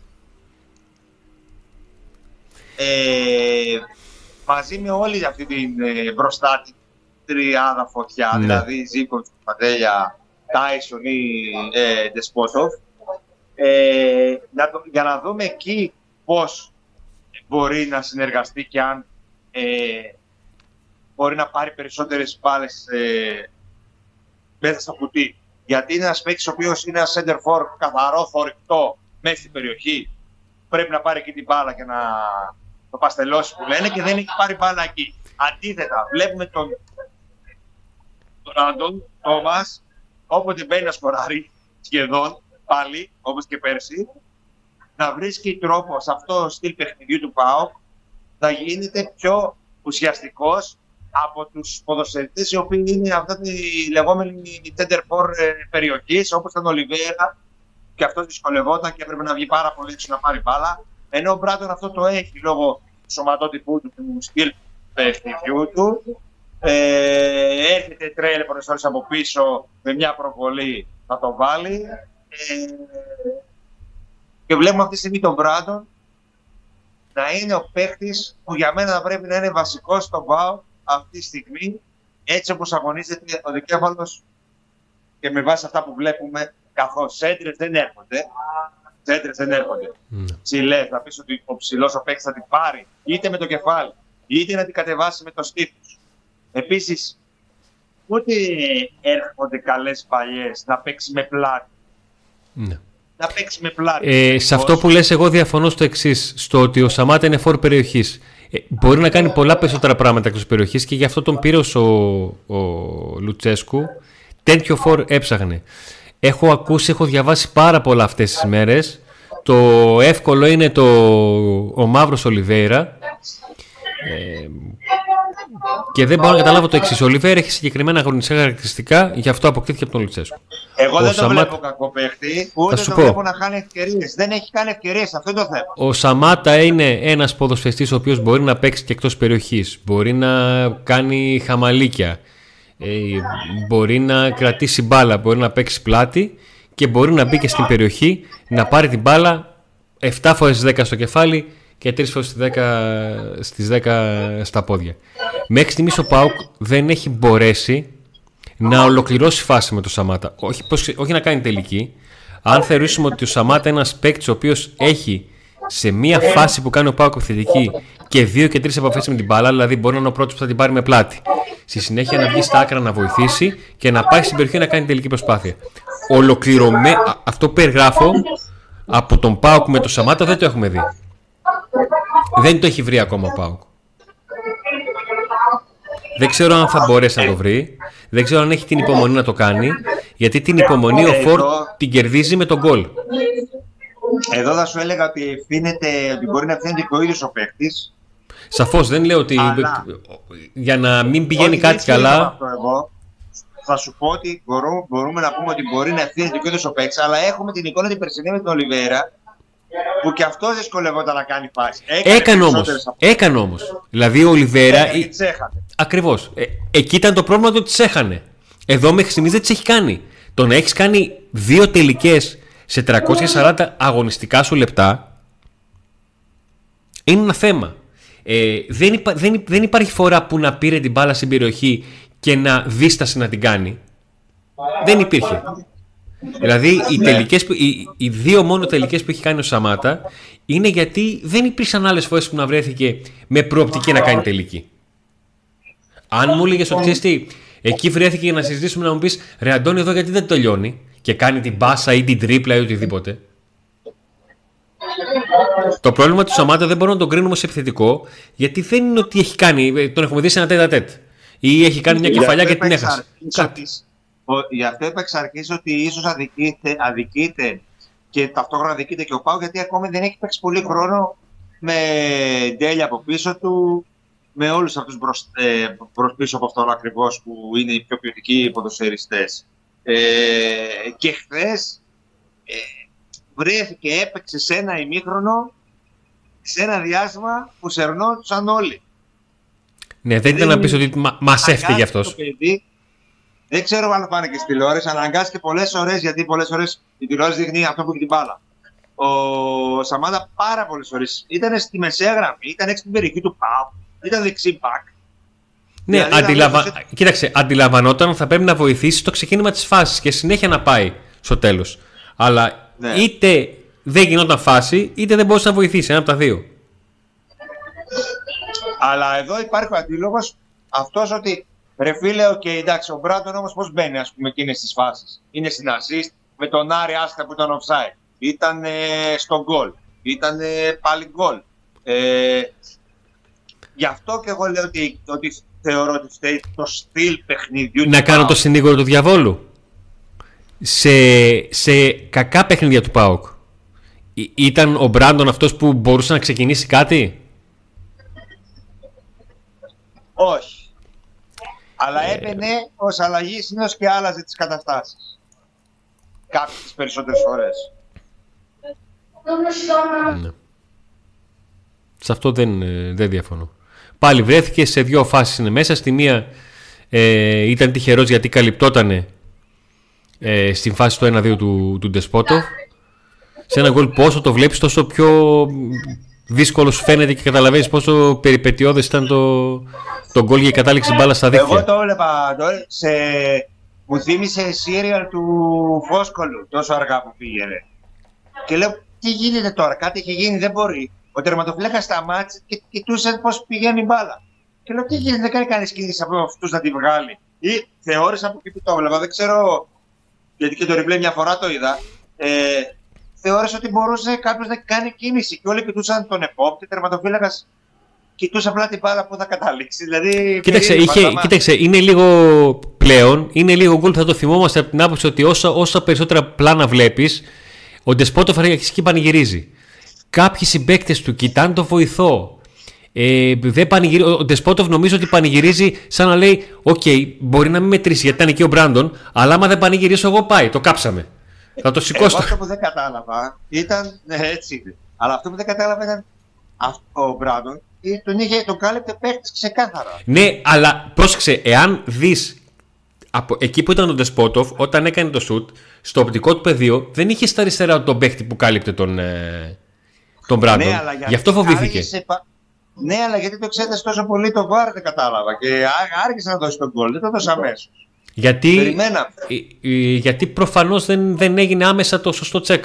ε, μαζί με όλη αυτή την ε, μπροστά την τριάδα φωτιά, ναι. δηλαδή Ζήκο, Κωνσταντέλια, Τάισον ή ε, Ντεσπότοφ, ε, για να δούμε εκεί πώς μπορεί να συνεργαστεί και αν ε, μπορεί να πάρει περισσότερες μπάλες ε, μέσα στο κουτί. Γιατί είναι ένας παίκτης ο οποίος είναι ένα center for καθαρό, θορυκτό μέσα στην περιοχή. Πρέπει να πάρει εκεί την μπάλα και να το παστελώσει που λένε και δεν έχει πάρει μπάλα εκεί. Αντίθετα, βλέπουμε τον, τον Άντων, Τόμας, όποτε μπαίνει να σκοράρει σχεδόν πάλι, όπως και πέρσι, να βρίσκει τρόπο σε αυτό το στυλ παιχνιδιού του ΠΑΟΚ να γίνεται πιο ουσιαστικός από τους ποδοσφαιριστές οι οποίοι είναι αυτά τη λεγόμενη center for ε, περιοχής όπως ήταν ο Λιβέρα και αυτός δυσκολευόταν και έπρεπε να βγει πάρα πολύ έξω να πάρει μπάλα ενώ ο Μπράτον αυτό το έχει λόγω του σωματότυπου του, του στυλ παιχνιδιού του ε, έρχεται τρέλε πολλές από πίσω με μια προβολή να το βάλει ε, και βλέπουμε αυτή τη στιγμή τον Μπράντον να είναι ο παίκτης που για μένα θα πρέπει να είναι βασικός στον ΠΑΟ αυτή τη στιγμή, έτσι όπως αγωνίζεται ο δικέφαλος και με βάση αυτά που βλέπουμε, καθώς έντρες δεν έρχονται. Έντρε δεν έρχονται. Mm. Ψηλές, να πεις ότι ο ψηλός ο παίκτης θα την πάρει είτε με το κεφάλι, είτε να την κατεβάσει με το στήθος. Επίσης, ούτε έρχονται καλές παλιές να παίξει με πλάτη. Mm να παίξει με πλάτη. Ε, σε αυτό που λες εγώ διαφωνώ στο εξής, στο ότι ο Σαμάτα είναι φόρ περιοχής. Ε, μπορεί να κάνει πολλά περισσότερα πράγματα εκτός περιοχής και γι' αυτό τον πήρε ο, ο Λουτσέσκου. Τέτοιο φόρ έψαχνε. Έχω ακούσει, έχω διαβάσει πάρα πολλά αυτές τις μέρες. Το εύκολο είναι το, ο Μαύρος Ολιβέηρα. Ε, και δεν μπορώ να καταλάβω το εξής. Ο Λιβέρ έχει συγκεκριμένα αγωνιστικά χαρακτηριστικά, γι' αυτό αποκτήθηκε από τον Λουτσέσκο. Εγώ ο δεν Σαμά... το βλέπω κακό παίχτη, ούτε το πω. βλέπω να χάνει ευκαιρίες. Δεν έχει κάνει ευκαιρίες, αυτό είναι το θέμα. Ο Σαμάτα είναι ένας ποδοσφαιστή ο οποίος μπορεί να παίξει και εκτός περιοχής. Μπορεί να κάνει χαμαλίκια. Ε, μπορεί να κρατήσει μπάλα, μπορεί να παίξει πλάτη και μπορεί να μπει και στην περιοχή να πάρει την μπάλα 7 φορές 10 στο κεφάλι και 3 φορές στις 10 στα πόδια. Μέχρι στιγμής ο Πάουκ δεν έχει μπορέσει να ολοκληρώσει φάση με το Σαμάτα. Όχι, όχι να κάνει τελική. Αν θεωρήσουμε ότι ο Σαμάτα είναι ένας παίκτης ο οποίος έχει σε μία φάση που κάνει ο Πάουκ θετική και δύο και τρεις επαφές με την μπάλα, δηλαδή μπορεί να είναι ο πρώτος που θα την πάρει με πλάτη. Στη συνέχεια να βγει στα άκρα να βοηθήσει και να πάει στην περιοχή να κάνει τελική προσπάθεια. Ολοκληρωμέ... Αυτό που περιγράφω από τον Πάουκ με το Σαμάτα δεν το έχουμε δει. Δεν το έχει βρει ακόμα ο Πάουκ. Δεν ξέρω αν θα μπορέσει να το βρει. Δεν ξέρω αν έχει την υπομονή να το κάνει. Γιατί την υπομονή ο Φόρ την κερδίζει με τον γκολ. Εδώ θα σου έλεγα ότι, ευθύνεται, ότι μπορεί να ευθύνεται και ο ίδιος ο παίκτης. Σαφώς δεν λέω ότι Αλλά- για να μην πηγαίνει Όχι, κάτι δεν ισχύει καλά. αυτό εγώ. Θα σου πω ότι μπορούμε, μπορούμε να πούμε ότι μπορεί να ευθύνει το κύριο ο παίκτης, αλλά έχουμε την εικόνα την περσινή με τον Ολιβέρα που και αυτό δυσκολευόταν να κάνει φάση. Έκανε όμως. περισσότερες από- Έκανε όμως. Δηλαδή ο Ολιβέρα. Έκανε και τις έχανε. Ακριβώ. εκεί ήταν το πρόβλημα το ότι τι έχανε. Εδώ μέχρι στιγμής δεν τις έχει κάνει. Το να έχεις κάνει δύο τελικές σε 340 αγωνιστικά σου λεπτά είναι ένα θέμα. Ε, δεν, υπα- δεν, υ- δεν υπάρχει φορά που να πήρε την μπάλα στην περιοχή και να δίστασε να την κάνει. Δεν υπήρχε. Δηλαδή οι, τελικές, που- οι, οι δύο μόνο τελικές που έχει κάνει ο Σαμάτα είναι γιατί δεν υπήρξαν άλλες φορές που να βρέθηκε με προοπτική να κάνει τελική. Αν μου έλεγες ότι ξέρεις τι, εκεί βρέθηκε για να συζητήσουμε να μου πεις Ρε Αντώνη, εδώ γιατί δεν το τελειώνει και κάνει την μπάσα ή την τρίπλα ή οτιδήποτε. Το πρόβλημα του Σαμάτα δεν μπορούμε να τον κρίνουμε σε επιθετικό γιατί δεν είναι ότι έχει κάνει. ε, Τον έχουμε δει σε ένα τέτα τέτ. Ή έχει κάνει μια Γι' κεφαλιά αυτό και την είπα εξ έχασε. αρχής Κάτι. ότι- ο- Γι' αυτό είπα εξ αρχής ότι ίσως αδικείται, αδικείται και ταυτόχρονα αδικείται και ο Πάου γιατί ακόμη δεν έχει παίξει πολύ χρόνο με Ντέλια από πίσω του, με όλους αυτούς μπρος, ε, προς πίσω από αυτόν ακριβώς που είναι οι πιο ποιοτικοί ποδοσφαιριστές. Ε, και χθες ε, βρέθηκε, έπαιξε σε ένα ημίχρονο σε ένα διάστημα που σερνόντουσαν όλοι. Ναι, δεν ήταν Δεν να πεις ότι μα μας έφυγε Αναγκάστηκε αυτός. το παιδί, δεν ξέρω αν πάνε και στη τηλεόραση, αναγκάστηκε πολλές ώρες γιατί πολλές ώρες η τηλεόραση δείχνει αυτό που έχει την μπάλα. Ο Σαμάτα πάρα πολλές ώρες ήταν στη μεσαία γραμμή, ήταν έξω στην περιοχή του Πάου, ήταν δεξί μπακ. Ναι, Δηλαδή, αντιλαβα... δηλαδή, κοίταξε, αντιλαμβανόταν θα πρέπει να βοηθήσει το ξεκίνημα της φάσης και συνέχεια να πάει στο τέλος. Αλλά Ναι. είτε δεν γινόταν φάση, είτε δεν μπορούσε να βοηθήσει. Ένα από τα δύο. Αλλά εδώ υπάρχει ο αντίλογος αυτός ότι ρε φίλε, οκ, εντάξει, ο Μπράντον όμως πώς μπαίνει, ας πούμε, εκείνες τις φάσεις. Είναι στην assist με τον Άρη Άστα που ήταν offside. Ήταν ε, στο γκολ. Ήταν ε, πάλι γκολ. Ε, γι' αυτό και εγώ λέω ότι, ότι θεωρώ ότι φταίει το στυλ παιχνιδιού. Να του κάνω ΠΑΟΚ. το συνήγορο του διαβόλου. Σε, σε κακά παιχνίδια του ΠΑΟΚ. Ή- Ήταν ο Μπράντον αυτός που μπορούσε να ξεκινήσει κάτι; Όχι. Αλλά Ε. έμπαινε ως αλλαγή συνήθως και άλλαζε τις καταστάσεις. Κάποιες τις περισσότερες φορές. Ναι. Σε αυτό δεν, ε, δεν διαφωνώ. Πάλι βρέθηκε σε δύο φάσεις είναι μέσα. Στη μία ε, ήταν τυχερός γιατί καλυπτότανε ε, στην φάση το 1-2 του, του Ντεσπότοφ. Σε ένα γκολ πόσο το βλέπεις τόσο πιο δύσκολος σου φαίνεται και καταλαβαίνεις πόσο περιπετειώδες ήταν το, το γκολ για η κατάληξη μπάλας στα δίχτυα. Εγώ το έβλεπα το, ε- σε... μου θύμισε serial του Φόσκολου τόσο αργά που πήγαινε. Και λέω, τι γίνεται τώρα, κάτι έχει γίνει, δεν μπορεί. Ο τερματοφύλακας σταμάτησε και κοιτούσε πώς πηγαίνει η μπάλα. Και λέω, τι γίνεται, δεν κάνει κανείς κίνηση από αυτούς να τη βγάλει. Ή θεώρησα από εκεί που το έβλεπα, δεν ξέρω, γιατί και το replay μια φορά το είδα. Ε, θεώρησα ότι μπορούσε κάποιος να κάνει κίνηση και όλοι κοιτούσαν τον επόπτη, τερματοφύλακας κοιτούσε απλά την μπάλα που θα καταλήξει. Δηλαδή, Κοίταξε, περίεργο, είχε, αλλά- κοίταξε, είναι λίγο πλέον, είναι λίγο γκολ που θα το θυμόμαστε από την άποψη ότι όσα, όσα περισσότερα πλάνα βλέπεις, ο Ντεσπότοφ αρχίζει και πανηγυρίζει. Κάποιοι συμπαίκτες του κοιτάνε το βοηθό. Ε, δεν πανηγυρί... Ο Ντεσπότοφ νομίζω ότι πανηγυρίζει σαν να λέει: Οκ, μπορεί να μην μετρήσει γιατί ήταν εκεί ο Μπράντον, αλλά άμα δεν πανηγυρίσω, εγώ πάει. Το κάψαμε. Θα το Εγώ σηκώσω. αυτό που δεν κατάλαβα ήταν. Ναι, έτσι είναι. Αλλά αυτό που δεν κατάλαβα ήταν. αυτό- Ο Μπράντον ε, τον, είχε, τον κάλυπτε παίχτη ξεκάθαρα. Ναι, αλλά πρόσεξε, εάν δεις από εκεί που ήταν ο Ντεσπότοφ, όταν έκανε το σουτ, στο οπτικό του πεδίο δεν είχε στα αριστερά τον παίχτη που κάλυπτε τον, ε, τον Μπράντον. Ναι, αλλά γιατί Γι' αυτό φοβήθηκε. άργησε πα- Ναι, αλλά γιατί το εξέτασε τόσο πολύ το βάρ, δεν κατάλαβα. Και α- άργησε να δώσει τον γκολ. Δεν το δώσε αμέσως. Γιατί, Περιμέναμε. ε, ε, γιατί προφανώς δεν, δεν έγινε άμεσα το σωστό τσεκ.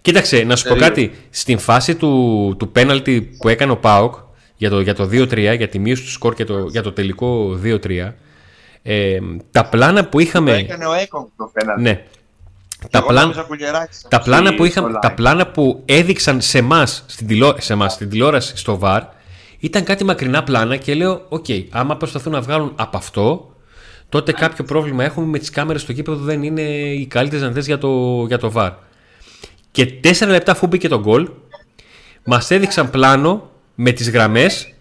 Κοίταξε, να σου πω Περίεργο. κάτι. Στην φάση του, του πέναλτι που έκανε ο Πάοκ για το, για το 2-3, για τη μείωση του σκορ και το, για το τελικό 2-3, ε, τα πλάνα που Το είχαμε... έκανε ο Έκογκ το φαίνεται. Ναι. Τα, πλάνα, τα, πλάνα που είχαμε, τα πλάνα που έδειξαν σε εμάς στην, τηλεό, σε εμάς, στην τηλεόραση στο VAR ήταν κάτι μακρινά πλάνα και λέω: Οκ, άμα προσπαθούν να βγάλουν από αυτό, τότε κάποιο πρόβλημα έχουμε με τις κάμερες στο γήπεδο δεν είναι οι καλύτερες δυνατές για το, για το VAR. Και τέσσερα λεπτά αφού μπήκε το γκολ, Μας έδειξαν πλάνο με τις γραμμές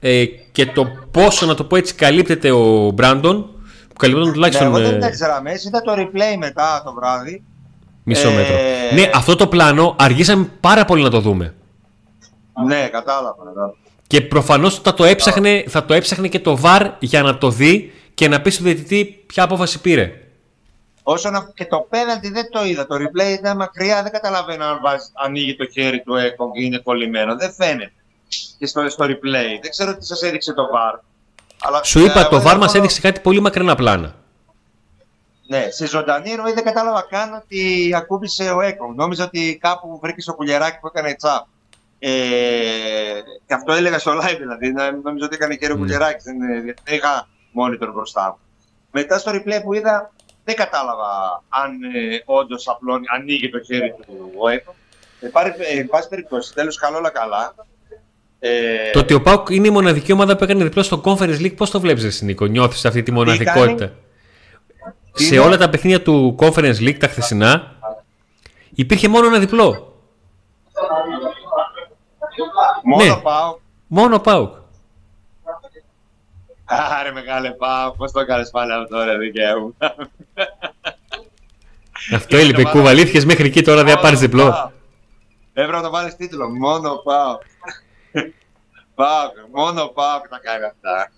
ε, και το πόσο, να το πω έτσι, καλύπτεται ο Μπράντον. Που καλύπτουν τουλάχιστον. Ναι, εγώ δεν ε, είδα τις γραμμές, είδα το replay μετά το βράδυ. μισό Ε, μέτρο. Ναι, αυτό το πλάνο αργήσαμε πάρα πολύ να το δούμε. Ναι, κατάλαβα. κατάλαβα. Και προφανώς θα, το έψαχνε, θα το έψαχνε και το VAR για να το δει και να πεις στον διαιτητή ποια απόφαση πήρε. Όσον α... και το πέναλτι δεν το είδα. Το replay ήταν μακριά, δεν καταλαβαίνω αν βάζει, ανοίγει το χέρι του Έκον και είναι κολλημένο. Δεν φαίνεται. Και στο, στο replay. Δεν ξέρω τι σας έδειξε το VAR. Αλλά, Σου ε, είπα, το εγώ VAR μας έχω- έδειξε κάτι πολύ μακρινά πλάνα. Ναι, σε ζωντανή ροή δεν κατάλαβα καν ότι ακούμπησε ο Έκον. Νόμιζα ότι κάπου βρήκε στο κουλιαράκι που έκανε τσάπ. Ε, και αυτό έλεγα στο live δηλαδή. να- Νόμιζα ότι έκανε χέρι ο Ναι. κουλιαράκι. Δεν, δεν είχα monitor μπροστά μου. Μετά στο replay που είδα δεν κατάλαβα αν ε, όντως απλώνει, ανοίγει το χέρι του ο Έκον. Ε, πάρει, ε, εν πάση περιπτώσει, τέλος καλό όλα καλά. Ε, Το ότι ο Πάουκ είναι η μοναδική ομάδα που έκανε διπλό στο Conference League, πώς το βλέπεις, εσύ Νίκο, νιώθεις αυτή τη μοναδικότητα; Τι Σε είναι; όλα τα παιχνίδια του Conference League τα χθεσινά υπήρχε μόνο ένα διπλό. μόνο ναι. πάω. Μόνο ο Πάουκ. Άρε μεγάλε πάω. Πώς το έκανες πάλι αυτό, ρε δικαίου. Αυτό έλειπε. το Κουβαλήθηκες μέχρι εκεί τώρα δεν θα πάρεις διπλό. Έπρεπε να το βάλει τίτλο. Μόνο πάω. Πάω, μόνο πάω και τα κάνει αυτά.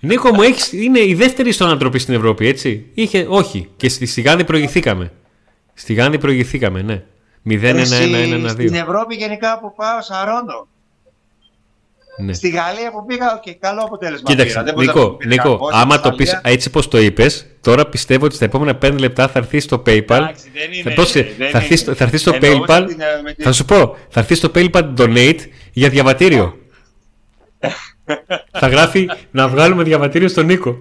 Νίκο μου, έχεις, είναι η δεύτερη στον ανατροπή στην Ευρώπη, έτσι; Είχε, όχι. Και στη, στη Γάνδη προηγηθήκαμε. Στη Γάνδη προηγηθήκαμε, ναι. 0-1-1-1-1-2. Στην Ευρώπη γενικά που πάω, σαρώνω. Ναι. Στη Γαλλία που πήγα, και καλό αποτέλεσμα. Κοίταξε, πήρα. Δεν μπορούσα να Νίκο, πω πήρα Νίκο κακό, άμα στη το πεις Γαλλία. έτσι πως το είπες, τώρα πιστεύω ότι στα επόμενα 5 λεπτά θα έρθεις στο PayPal. Εντάξει, δεν είναι, θα, πώς- δεν θα, έρθεις είναι. στο, θα έρθεις στο Εννοούσα PayPal. την, ε, με την- Θα σου πω, θα έρθεις στο PayPal donate για διαβατήριο. Θα γράφει να βγάλουμε διαβατήριο στον Νίκο.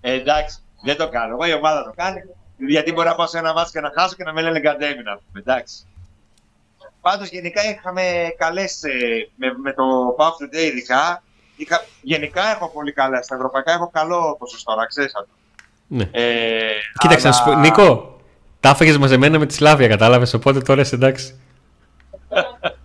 Ε, εντάξει, δεν το κάνω. Εγώ η ομάδα το κάνει. Γιατί μπορεί να πάω σε ένα μάτσο και να χάσω και να με λένε γκαντέμι να πούμε. Εντάξει. Πάντως γενικά είχαμε καλές, ε, με, με το Power Today ειδικά, είχα, γενικά έχω πολύ καλά, στα ευρωπαϊκά έχω καλό ποσοστό, να ξέρεις αυτό. Ναι. Ε, Κοίταξε, να αλλά- σου πω, Νίκο, τα έφαγες μαζεμένα με τη Σλάβια, κατάλαβες. Οπότε τώρα είσαι εντάξει.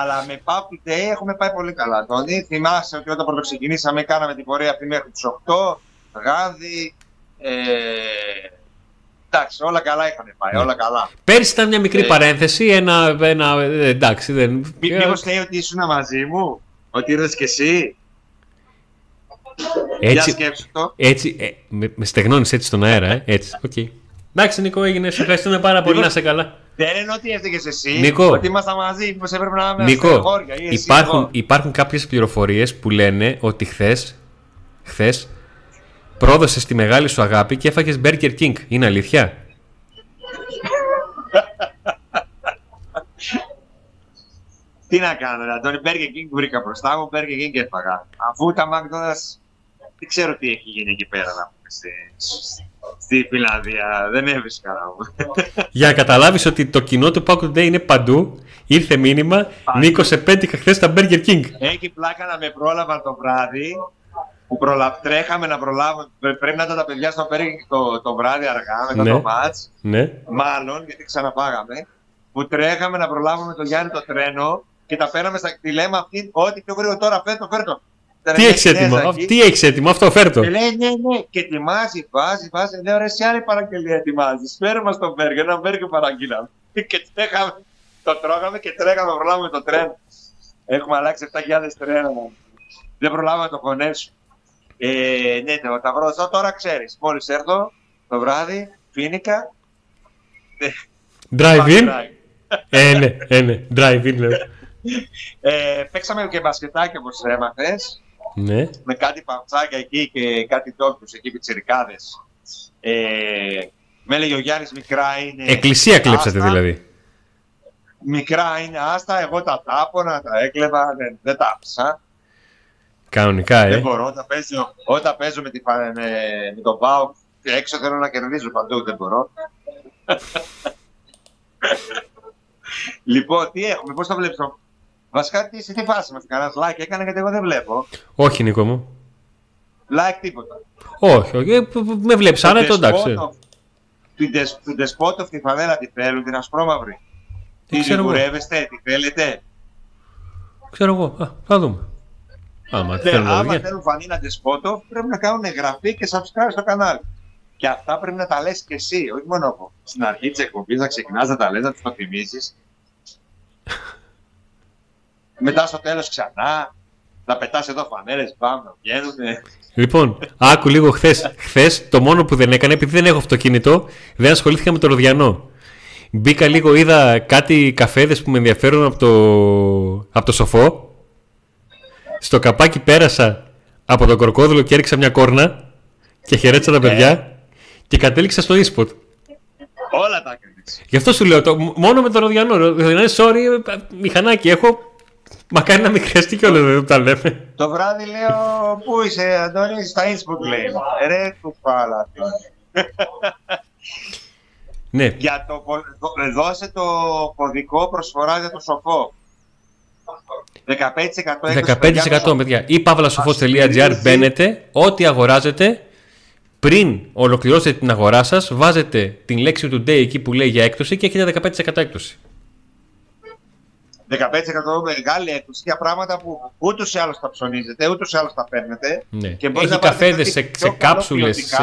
Αλλά με Power Today έχουμε πάει πολύ καλά. Τόνι, θυμάσαι ότι όταν πρωτοξεκινήσαμε κάναμε την πορεία αυτή μέχρι τις 8, γάδι, ε, εντάξει, όλα καλά είχαν πάει, Ναι. όλα καλά. Πέρυσι ήταν μια μικρή Ε. παρένθεση, ένα. ένα ε, εντάξει, δεν. Μή, μήπως λέει ότι ήσουν μαζί μου, ότι ήρθες κι εσύ. Για έτσι, σκέψου το. έτσι ε, με, με στεγνώνεις έτσι στον αέρα, ε, έτσι. οκ. Εντάξει, Νίκο, έγινε. Σε ευχαριστούμε πάρα πολύ. Μήπως- Να σε καλά. Δεν εννοώ ότι έφταιγες εσύ, Νίκο. ότι ήμασταν μαζί, μήπως έπρεπε να είμαστε Νίκο, χώρια ή εσύ υπάρχουν, εγώ. υπάρχουν κάποιες πληροφορίες που λένε ότι χθες, χθες πρόδωσες τη μεγάλη σου αγάπη και έφαγες Burger King. Είναι αλήθεια; Τι να κάνω, ρε Αντώνη, Burger King βρήκα μπροστά μου, Burger King και έφαγα. Αφού τα McDonald's, δεν ξέρω τι έχει γίνει εκεί πέρα, να πούμε, στη, στη Φιλανδία. Δεν έβρισκα να πούμε. Για να καταλάβεις ότι το κοινό του Pack Day είναι παντού, ήρθε μήνυμα, Νίκος σε πέτυχα χθες στα Burger King. Έχει πλάκα να με πρόλαβαν το βράδυ, που προλα... τρέχαμε να προλάβουμε, πρέ- πρέπει να ήταν τα παιδιά στο Burger King το, το βράδυ αργά, μετά Ναι. το match. Ναι. μάλλον, γιατί ξαναπάγαμε, που τρέχαμε να προλάβουμε το Γιάννη το τρένο και τα πέραμε στα τη λέμε αυτή, ό,τι πιο γρήγορα τώρα, φέρτο, φέρτο. Ήταν Τι μια έχεις έτοιμο, Κινέζα αυ- εκεί τι έχεις έτοιμο, αυτό φέρτο. Και λέει ναι, ναι, και ετοιμάζει, βάζει, βάζει. Λέω ρε, εσύ άλλη παραγγελία ετοιμάζεις. Φέρε μα το μπέργκερ, ένα μπέργκερ παραγγείλαμε. Και τρέχαμε, το τρώγαμε και τρέχαμε να προλάβουμε το τρένο. Έχουμε αλλάξει 7.000 τρένα. Δεν προλάβαμε να το χωνέψουμε. Ε, ναι, ναι, τα βρω τώρα ξέρεις. Μόλις έρθω το βράδυ, φίνικα. Drive in; drive. Ε, ναι, ε, ναι. Drive in, λέω. Ε, παίξαμε και μπασκετάκι όπως έμαθες, Ναι. με κάτι παυτσάκια εκεί και κάτι τόπιους εκεί πιτσιρικάδες. Ε, με έλεγε ο Γιάννης μικρά είναι... Εκκλησία κλέψατε άστα. δηλαδή. Μικρά είναι άστα, εγώ τα τάπωνα, τα έκλεβα, δεν, δεν τα άφησα. Κανονικά, Δεν ε. μπορώ, όταν παίζω, όταν παίζω με, τη, φα- με, με τον Πάο, έξω θέλω να κερδίζω παντού, δεν μπορώ. λοιπόν, τι έχουμε, πώς το βλέπεις το... Βασικά, τι, σε τι φάση μας, κανένας like έκανε γιατί εγώ δεν βλέπω. Όχι, Νίκο μου. Like τίποτα. Όχι, όχι. Ε, π- π- Με βλέπεις άνετο, εντάξει. Δεσπότο- Του Ντεσπότοφ τη φανέλα τη θέλουν, την ασπρόμαυρη. Τι λιγουρεύεστε, τι θέλετε; Ξέρω εγώ. Α, θα δούμε. Άμα, ναι, θέλουν, άμα θέλουν φανίλα Ντεσπότοφ, πρέπει να κάνουν εγγραφή και subscribe στο κανάλι. Και αυτά πρέπει να τα λες και εσύ, όχι μόνο εγώ. Στην αρχή της εκπομπής να ξεκινάς να τα λες, να το θυμίσει. Μετά στο τέλος ξανά, να πετάς εδώ φανέλε, πάμε να βγαίνουν. Λοιπόν, άκου λίγο χθες. Χθες το μόνο που δεν έκανε, επειδή δεν έχω αυτοκίνητο, δεν ασχολήθηκα με το Ροδιανό. Μπήκα λίγο, είδα κάτι καφέδες που με ενδιαφέρουν από το, από το σοφό. Στο καπάκι πέρασα από το κορκόδουλο και έριξα μια κόρνα και χαιρέτησα τα παιδιά ε. και κατέληξα στο e-spot. Όλα τα έκανες. Γι' αυτό σου λέω, το, μόνο με το Ροδιανό. Ροδιανό, sorry, μηχανάκι έχω, Μακάρι να μην χρειαστεί κιόλας να τα λέμε. Το βράδυ λέω Πού είσαι, Αντώνη, στα Innsbruck λέει. Ρε του πάλα. ναι. Για το, δώσε το κωδικό προσφορά για το σοφό. 15% 15% παιδιά. Ή pavlasofos.gr μπαίνετε, ό,τι αγοράζετε, πριν ολοκληρώσετε την αγορά σας, βάζετε την λέξη του day εκεί που λέει για έκπτωση και έχετε 15% έκπτωση. 15% μεγάλη έκπτωση για πράγματα που ούτως ή άλλως τα ψωνίζετε, ούτως ή άλλως τα παίρνετε. Ναι. Και Έχει καφέδες σε, σε κάψουλες,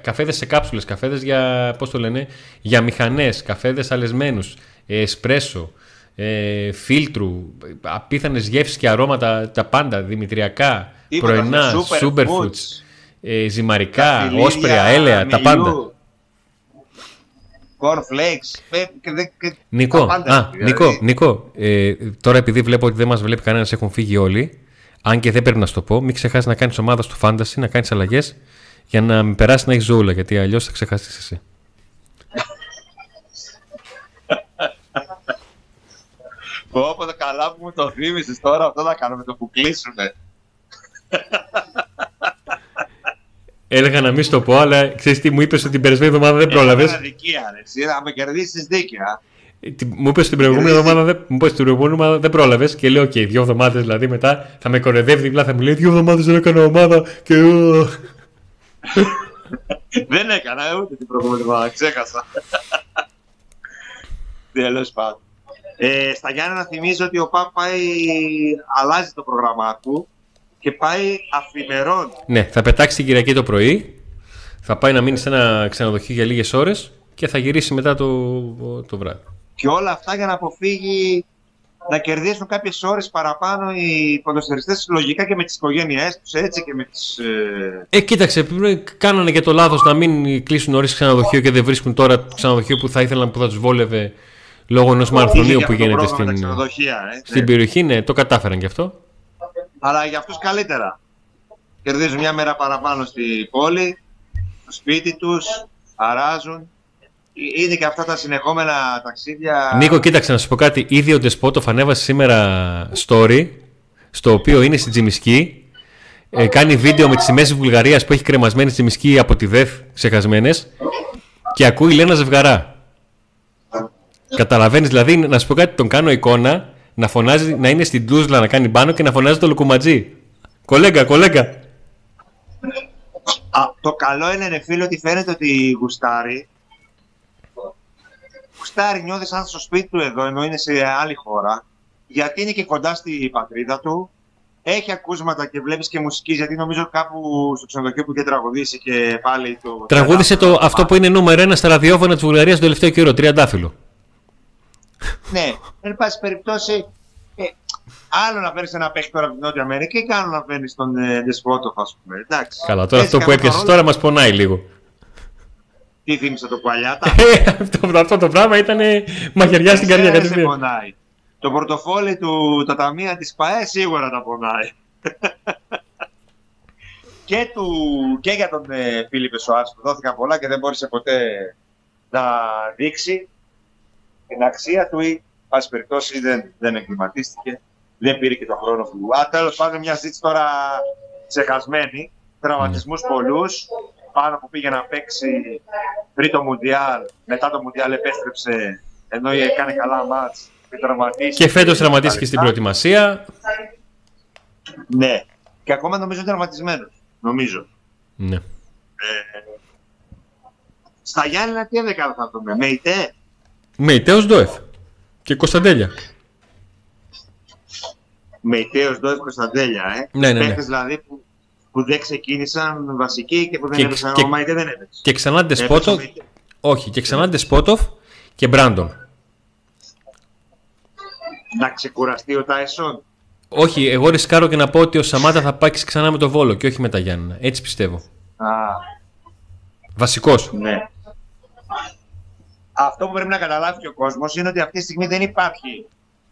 καφέδες σε κάψουλες, καφέδες για, πώς το λένε, για μηχανές, καφέδες αλεσμένους, εσπρέσο, ε, φίλτρου, απίθανες γεύσεις και αρώματα, τα πάντα, δημητριακά, πρωινά, superfoods, ε, ζυμαρικά, όσπρια, έλαια, τα πάντα. Cornflakes. Νικό, α, δηλαδή. Νικό, Νικό ε, τώρα επειδή βλέπω ότι δεν μας βλέπει κανένας, έχουν φύγει όλοι. Αν και δεν πρέπει να σου το πω, μην ξεχάσεις να κάνεις ομάδα στο Fantasy, να κάνεις αλλαγές για να μην περάσει να έχεις ζούλα, γιατί αλλιώς θα ξεχάσει εσύ. Όποτε καλά που μου το θύμισες τώρα, αυτό θα κάνουμε το που κλείσουμε. Έλεγα να μην στο πω, αλλά ξέρεις τι μου είπες ότι την περασμένη εβδομάδα δεν πρόλαβες. Είναι αδικία, ρε. Να με κερδίσεις δίκαια. Μου είπες την προηγούμενη εβδομάδα δεν, μου την προηγούμενη εβδομάδα δεν πρόλαβες και λέω: OK, δύο εβδομάδες δηλαδή μετά θα με κορεδεύει διπλά. Θα μου λέει: Δύο εβδομάδες δεν έκανα ομάδα και. δεν έκανα ούτε την προηγούμενη εβδομάδα, ξέχασα. Τέλος πάντων. Ε, στα Γιάννα να θυμίζω ότι ο Πάπα αλλάζει το πρόγραμμά του και πάει αφημερών. Ναι, θα πετάξει την Κυριακή το πρωί, θα πάει να μείνει σε ένα ξενοδοχείο για λίγες ώρες και θα γυρίσει μετά το, το βράδυ. Και όλα αυτά για να αποφύγει να κερδίσουν κάποιες ώρες παραπάνω οι ποδοσφαιριστές λογικά και με τις οικογένειές τους έτσι και με τις... Ε, ε κοίταξε, κάνανε και το λάθος να μην κλείσουν νωρίς ξενοδοχείο και δεν βρίσκουν τώρα ξενοδοχείο που θα ήθελαν που θα τους βόλευε λόγω ενός μαραθωνίου που γίνεται στην, ε, στην ναι. περιοχή. Ναι, το κατάφεραν κι αυτό αλλά για αυτούς καλύτερα. Κερδίζουν μια μέρα παραπάνω στη πόλη, στο σπίτι τους, αράζουν. Είναι και αυτά τα συνεχόμενα ταξίδια. Νίκο, κοίταξε να σου πω κάτι. Ήδη ο Ντεσπότοφ ανέβασε σήμερα story, στο οποίο είναι στη Τζιμισκή. Ε, κάνει βίντεο με τις σημαίες της Βουλγαρίας που έχει κρεμασμένη στη Τζιμισκή από τη ΔΕΘ ξεχασμένες και ακούει Λένα Ζευγαρά. Καταλαβαίνεις, δηλαδή, να σου πω κάτι, τον κάνω εικόνα να φωνάζει, να είναι στην τούσλα να κάνει πάνω και να φωνάζει το λουκουματζί. Κολέγκα, κολέγκα. Α, το καλό είναι, ρε φίλο, ότι φαίνεται ότι γουστάρει. Γουστάρει, νιώθεις σαν στο σπίτι του εδώ, ενώ είναι σε άλλη χώρα. Γιατί είναι και κοντά στη πατρίδα του. Έχει ακούσματα και βλέπεις και μουσικής, γιατί νομίζω κάπου στο ξενοδοχείο που είχε τραγουδήσει και πάλι το. Τραγούδισε το, αυτό που είναι νούμερο ένα στα ραδιόφωνα της Βουλγαρίας το τελευταίο καιρό, τριαντάφυλλο ναι, εν πάση περιπτώσει, ε, άλλο να παίρνει ένα παίχτη τώρα από την Νότια Αμερική και άλλο να παίρνει τον ε, Δεσπότοφ, ας πούμε. Εντάξει. Καλά, τώρα αυτό που έπιασες τώρα μας πονάει λίγο. Τι θύμισε το Κουαλιάτα; Ε, αυτό, αυτό το πράγμα ήταν μαχαιριά στην καρδιά. Δεν πονάει. Το πορτοφόλι του, τα ταμεία της ΠαΕ σίγουρα τα πονάει. και, του, και για τον ε, Φίλιππε Σοάρς που δόθηκαν πολλά και δεν μπόρεσε ποτέ να δείξει την αξία του ή, πάση περιπτώσει, δεν, δεν εγκληματίστηκε. Δεν πήρε και τον χρόνο του. Α, τέλος πάντων, μια ζήτηση τώρα ξεχασμένη. Τραυματισμούς ναι. πολλούς. Πάνω που πήγε να παίξει πριν το Μουντιάλ. Μετά το Μουντιάλ επέστρεψε ενώ έκανε καλά μάτς. Και φέτος τραυματίστηκε στην προετοιμασία. Ναι. Και ακόμα νομίζω τραυματισμένος. Νομίζω. Ναι. Ε, Στα Γιάννενα τι έδεκα θα δούμε, με ΙΤΕ. Με ΙΤΕ Ντόεφ. Και Κωνσταντέλια. Με ΙΤΕ ως Ντόεφ Κωνσταντέλια, ε. Ναι, ναι, ναι. Παίχτες δηλαδή που, που δεν ξεκίνησαν βασικοί και που δεν Και- έπαιξαν. και- Ο Μαϊτέ δεν έπαιξε. Και ξανά Έπαιξε ο Ντεσπότοφ. Μεϊτέ. Όχι, και ξανά Ντεσπότοφ και Μπράντον. Να ξεκουραστεί ο Τάισον. Όχι, εγώ ρισκάρω και να πω ότι ο Σαμάτα θα πάει ξανά με το Βόλο και όχι με τα Γιάννενα. Έτσι πιστεύω. Α, Βασικός. ναι. Αυτό που πρέπει να καταλάβει και ο κόσμος είναι ότι αυτή τη στιγμή δεν υπάρχει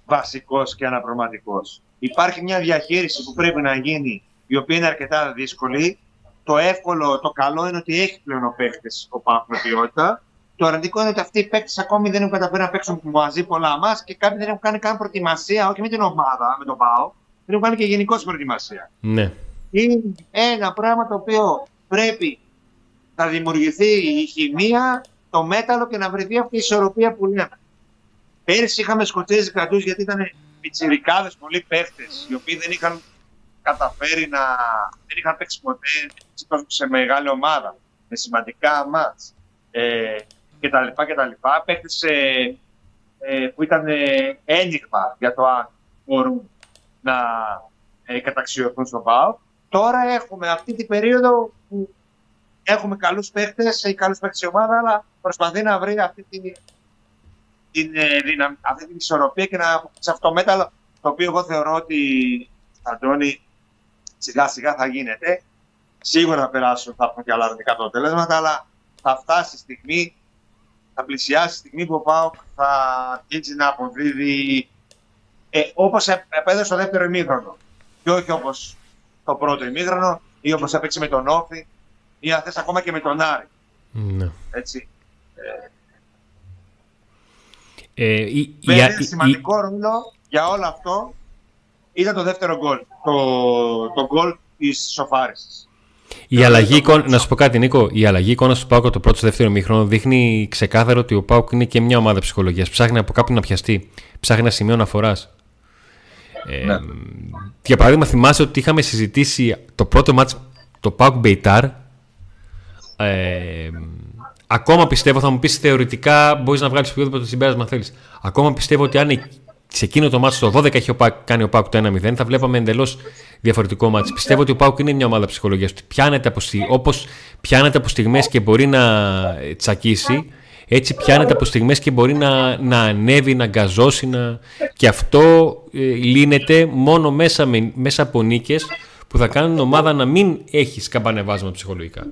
βασικός και αναπροματικός. Υπάρχει μια διαχείριση που πρέπει να γίνει, η οποία είναι αρκετά δύσκολη. Το εύκολο, το καλό είναι ότι έχει πλέον ο παίκτης ο Πάοκ με ποιότητα. Το αρνητικό είναι ότι αυτοί οι παίκτες ακόμη δεν έχουν καταφέρει να παίξουν μαζί πολλά μας και κάποιοι δεν έχουν κάνει καν προετοιμασία, όχι με την ομάδα, με τον Πάοκ, δεν έχουν κάνει και γενικώς προετοιμασία. Ναι. είναι ένα πράγμα το οποίο πρέπει να δημιουργηθεί η χημεία, το μέταλλο και να βρεθεί αυτή η ισορροπία που λέμε. Πέρυσι είχαμε σκοτσέζι κρατούς γιατί ήταν πιτσιρικάδες πολλοί παίχτες οι οποίοι δεν είχαν καταφέρει να... δεν είχαν παίξει ποτέ σε μεγάλη ομάδα με σημαντικά μάτς ε, και τα λοιπά και τα λοιπά. Παίχτες ε, ε, που ήταν ε, ένιγμα για το αν μπορούν να ε, καταξιωθούν στον ΠΑΟ. Τώρα έχουμε αυτή την περίοδο που έχουμε καλούς παίχτες, έχει καλούς παίχτες η ομάδα, αλλά προσπαθεί να βρει αυτή την, την, ε, δυναμ- αυτή την ισορροπία και να αποκτήσει αυτό το μέταλλο, το οποίο εγώ θεωρώ ότι, Αντώνη, σιγά σιγά θα γίνεται. Σίγουρα θα περάσουν, θα έχουν και άλλα αρνητικά αποτελέσματα, αλλά θα φτάσει η στιγμή, θα πλησιάσει η στιγμή που ο ΠΑΟΚ θα αρχίσει να αποδίδει ε, όπως ε- επέδωσε στο δεύτερο ημίχρονο. Και όχι όπως το πρώτο ημίχρονο ή όπως έπαιξε με τον Όφη ή αν θες ακόμα και με τον Άρη. ναι. Έτσι. Ε, η, η- Βέβαια, η- η- σημαντικό ρόλο για όλο αυτό ήταν το δεύτερο γκολ. Το, το γκολ της σοφάρισης. Η αλλαγή εικόνα, να σου πω κάτι, Νίκο. Η αλλαγή εικόνα του Πάουκ από το πρώτο στο δεύτερο μήχρονο δείχνει ξεκάθαρο ότι ο Πάουκ είναι και μια ομάδα ψυχολογίας. Ψάχνει από κάποιον να πιαστεί. Ψάχνει ένα σημείο αναφοράς. Ε, Ναι. Για παράδειγμα, θυμάσαι ότι είχαμε συζητήσει το πρώτο μάτς το Πάουκ Μπεϊτάρ. Ε, ακόμα πιστεύω, θα μου πεις θεωρητικά μπορείς να βγάλεις οποιοδήποτε συμπέρασμα θέλεις. Ακόμα πιστεύω ότι αν σε εκείνο το μάτι το 12 έχει ο Πάουκ, κάνει ο Πάουκ το 1-0, θα βλέπαμε εντελώς διαφορετικό μάτι. Πιστεύω ότι ο Πάουκ είναι μια ομάδα ψυχολογίας. Πιάνεται από, στι- όπως πιάνεται από στιγμές και μπορεί να ε, τσακίσει, έτσι πιάνεται από στιγμές και μπορεί να, να ανέβει, να γκαζώσει. Να... Και αυτό ε, λύνεται μόνο μέσα, με, μέσα από νίκες που θα κάνουν την ομάδα να μην έχει σκαμπανεβάσμα ψυχολογικά.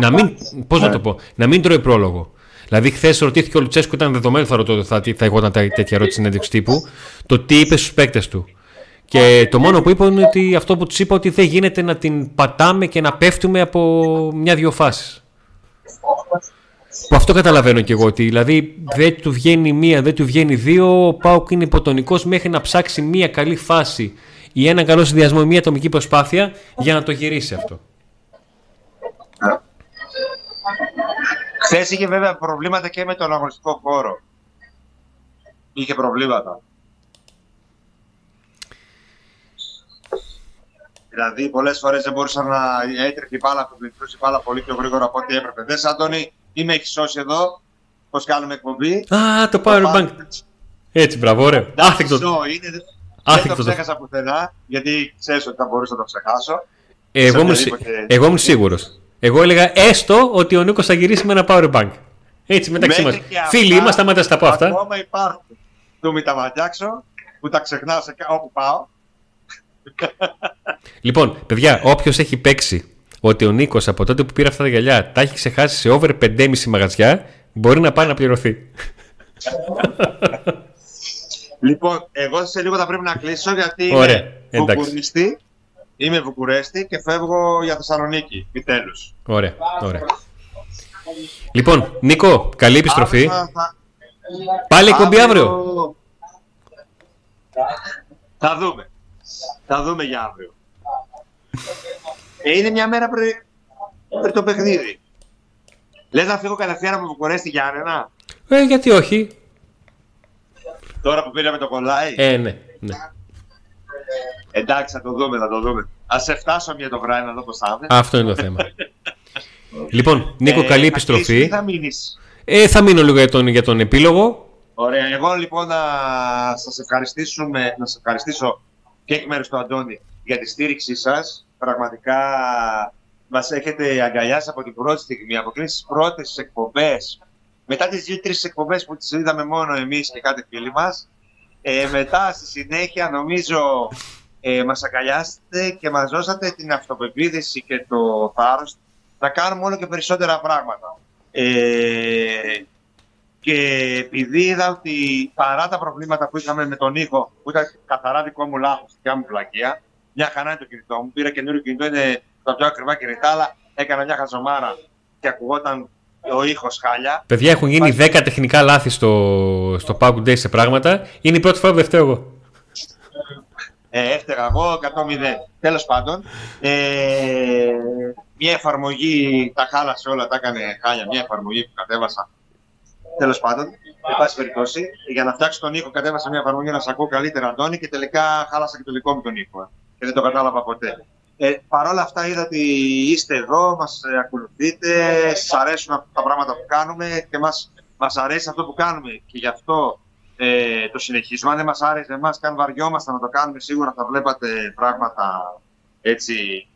Να μην, πώς να το πω, να μην τρώει πρόλογο. Δηλαδή, χθες ρωτήθηκε ο Λουτσέσκου, ήταν δεδομένο θα, ρωτώ, θα, θα ηγόταν τε- τέτοια ερώτηση συνέντευξη τύπου, το τι είπε στους παίκτες του. Και το μόνο που είπε είναι ότι αυτό που τους είπα ότι δεν γίνεται να την πατάμε και να πέφτουμε από μια-δυο φάσεις. Που αυτό καταλαβαίνω και εγώ. Ότι δηλαδή δεν του βγαίνει μία, δεν του βγαίνει δύο. Ο Πάουκ είναι υποτονικός μέχρι να ψάξει μία καλή φάση ή ένα καλό συνδυασμό, μία ατομική προσπάθεια για να το γυρίσει αυτό. Χθες είχε βέβαια προβλήματα και με τον αγωνιστικό χώρο. Είχε προβλήματα. Δηλαδή, πολλές φορές δεν μπορούσαν να έτρεχε η μπάλα, που η μπάλα πολύ πιο γρήγορα από ό,τι έπρεπε. Δες, Αντώνη, ή με έχει σώσει εδώ, πώς κάνουμε εκπομπή; Α, το power bank. Έτσι, μπράβο, ωραίο. Άθικτο. Ζω, είναι, δεν Άθικτο το το- ξέχασα πουθενά, γιατί ξέρεις ότι θα μπορούσα να το ξεχάσω. Εγώ ήμουν, Σε σι- οποιαδήποτε- εγώ ήμουν σίγουρος. Εγώ έλεγα έστω ότι ο Νίκος θα γυρίσει με ένα power bank. Έτσι, μεταξύ μας. Μέχρι και αυτά, Φίλοι είμαστε, άμα δεν στα πω αυτά. Ακόμα υπάρχουν. Του μη τα μαντιάξω, που τα ξεχνάω σε κα- όπου πάω. Λοιπόν, παιδιά, όποιος έχει παίξει ότι ο Νίκος από τότε που πήρε αυτά τα γυαλιά τα έχει ξεχάσει σε over 5,5 μαγαζιά, μπορεί να πάει να πληρωθεί. Λοιπόν, εγώ σε λίγο θα πρέπει να κλείσω γιατί Ωραία, είμαι εντάξει. Βουκουρέστη. Είμαι Βουκουρέστη και φεύγω για Θεσσαλονίκη, επιτέλους. Ωραία, ωραία. Λοιπόν, Νίκο, καλή επιστροφή. Πάλι εκπομπή αύριο. Θα δούμε. Θα δούμε για αύριο. Ε, είναι μια μέρα πριν, πριν το παιχνίδι. Λες να φύγω κατευθείαν από Βουκουρέστη Γιάννενα, Ε, γιατί όχι. τώρα που πήραμε το κολλάι. Ε, ναι, ναι. Εντάξει, θα το δούμε, θα το δούμε. Α σε φτάσω μια το βράδυ να δω πώς θα είναι. Αυτό είναι το θέμα. Λοιπόν, Νίκο, καλή θα επιστροφή. κλείσεις ή θα μείνεις; Ε, θα μείνω λίγο για τον, για τον επίλογο. Ωραία. Εγώ λοιπόν να σας ευχαριστήσουμε, να σας ευχαριστήσω και εκ μέρους του Αντώνη για τη στήριξή σας. Πραγματικά μας έχετε αγκαλιάσει από την πρώτη στιγμή, από τις πρώτες εκπομπές. Μετά τις δύο-τρεις εκπομπές που τις είδαμε μόνο εμείς και κάτι φίλοι μας. Ε, μετά στη συνέχεια νομίζω ε, μας αγκαλιάσετε και μας δώσατε την αυτοπεποίθηση και το θάρρος να κάνουμε όλο και περισσότερα πράγματα. Ε, και επειδή είδα ότι παρά τα προβλήματα που είχαμε με τον ήχο, που ήταν καθαρά δικό μου λάθος, δικιά μου πλακία, μια χαρά είναι το κινητό μου. Πήρα καινούριο κινητό, είναι τα πιο ακριβά κινητά, αλλά έκανα μια χαζομάρα και ακουγόταν ο ήχος χάλια. Παιδιά, έχουν γίνει 10 τεχνικά λάθη στο, στο Pack Day σε πράγματα. Είναι η πρώτη φορά που δεν φταίω εγώ. Ε, έφταιγα εγώ 100-0. Τέλος πάντων, ε, μια εφαρμογή τα χάλασε όλα, τα έκανε χάλια. Μια εφαρμογή που κατέβασα. Τέλος πάντων, εν πάση περιπτώσει, για να φτιάξω τον ήχο, κατέβασα μια εφαρμογή να σα ακούω καλύτερα, Αντώνη, και τελικά χάλασα και το δικό μου τον ήχο. ε, Και δεν το κατάλαβα ποτέ. Ε, Παρ' όλα αυτά, είδα ότι είστε εδώ, μας ακολουθείτε, σας αρέσουν αυτά τα πράγματα που κάνουμε και μας, μας αρέσει αυτό που κάνουμε. Και γι' αυτό ε, το συνεχίζουμε. Αν δεν μας άρεσε εμάς και αν βαριόμασταν να το κάνουμε, σίγουρα θα βλέπατε πράγματα έτσι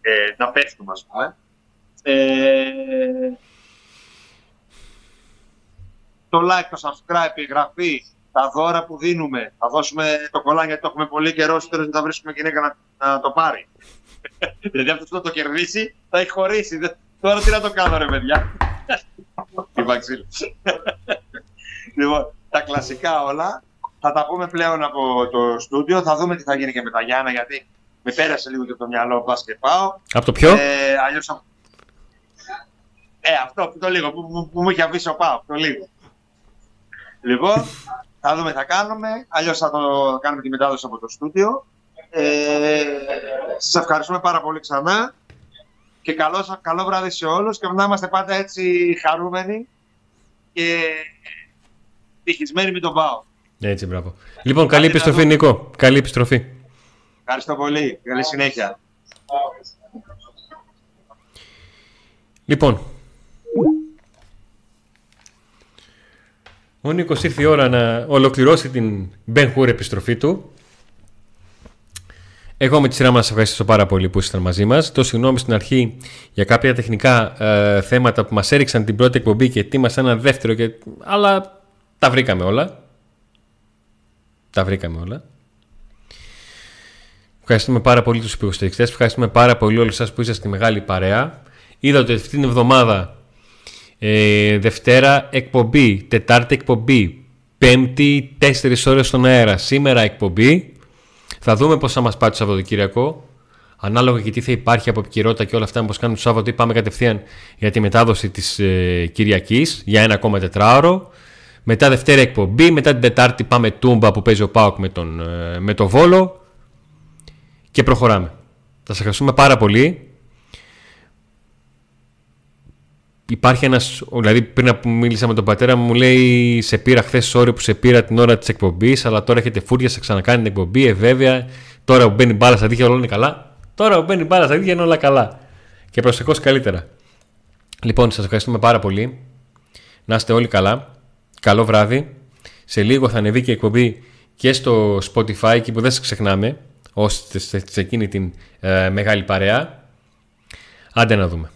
ε, να πέφτουμε, ας πούμε. Ε, το like, το subscribe, η εγγραφή, τα δώρα που δίνουμε. Θα δώσουμε το κολλάν γιατί το έχουμε πολύ καιρό, στο τέλος δεν θα βρίσκουμε γυναίκα να, να το πάρει. δηλαδή αυτός που θα το κερδίσει θα έχει χωρίσει. Δεν- Τώρα τι να το κάνω ρε παιδιά. Τι βαξίλη. λοιπόν, τα κλασικά όλα. Θα τα πούμε πλέον από το στούντιο. Θα δούμε τι θα γίνει και με τα Γιάννα γιατί με πέρασε λίγο και από το μυαλό πας και πάω. Από το ποιο; Ε, αλλιώς θα- Ε, αυτό που το λίγο, που, που, που μου είχε αφήσει ο Πάο, το λίγο. Λοιπόν, θα δούμε τι θα κάνουμε. Αλλιώς θα το κάνουμε τη μετάδοση από το στούντιο. Ε, σας ευχαριστούμε πάρα πολύ ξανά. Και καλό, καλό βράδυ σε όλους και να είμαστε πάντα έτσι χαρούμενοι και ευτυχισμένοι με τον Πάο. Έτσι, μπράβο. Λοιπόν, καλή Άντε να επιστροφή, δούμε. Νίκο. Καλή επιστροφή. Ευχαριστώ πολύ. Καλή συνέχεια. Λοιπόν, ο Νίκος ήρθε η ώρα να ολοκληρώσει την Ben Hur επιστροφή του. Εγώ με τη σειρά μας σας ευχαριστήσω πάρα πολύ που ήσασταν μαζί μας. Το συγγνώμη στην αρχή για κάποια τεχνικά ε, θέματα που μας έριξαν την πρώτη εκπομπή και ετοίμασα ένα δεύτερο, και... αλλά τα βρήκαμε όλα. Τα βρήκαμε όλα. Ευχαριστούμε πάρα πολύ τους υποστηρικτές. Ευχαριστούμε πάρα πολύ όλους σας που είσαστε στη μεγάλη παρέα. Είδα ότι αυτή την εβδομάδα ε, Δευτέρα εκπομπή, Τετάρτη εκπομπή, Πέμπτη 4 ώρες στον αέρα, σήμερα εκπομπή. Θα δούμε πώς θα μας πάει το Σαββατοκύριακο. Ανάλογα και τι θα υπάρχει από επικυρότητα και όλα αυτά, πώς κάνουμε το Σάββατο ή πάμε κατευθείαν για τη μετάδοση της ε, Κυριακής για ένα ακόμα τετράωρο. Μετά Δευτέρα εκπομπή, μετά την Τετάρτη πάμε Τούμπα που παίζει ο Πάοκ με, τον, ε, με το Βόλο και προχωράμε. Θα σας ευχαριστούμε πάρα πολύ. Υπάρχει ένας. Δηλαδή, πριν που μίλησα με τον πατέρα μου, μου λέει: Σε πήρα χθες ώρε που σε πήρα την ώρα της εκπομπής, αλλά τώρα έχετε φούρια, σε ξανακάνει την εκπομπή. Ε, βέβαια, τώρα που μπαίνει μπάλα στα δίχτυα όλα είναι καλά. Τώρα που μπαίνει μπάλα στα δίχτυα είναι όλα καλά. Και προσεχώς καλύτερα. Λοιπόν, σας ευχαριστούμε πάρα πολύ. Να είστε όλοι καλά. Καλό βράδυ. Σε λίγο θα ανεβεί και η εκπομπή και στο Spotify και που δεν σας ξεχνάμε, ώστε σε εκείνη την ε, μεγάλη παρέα. Άντε να δούμε.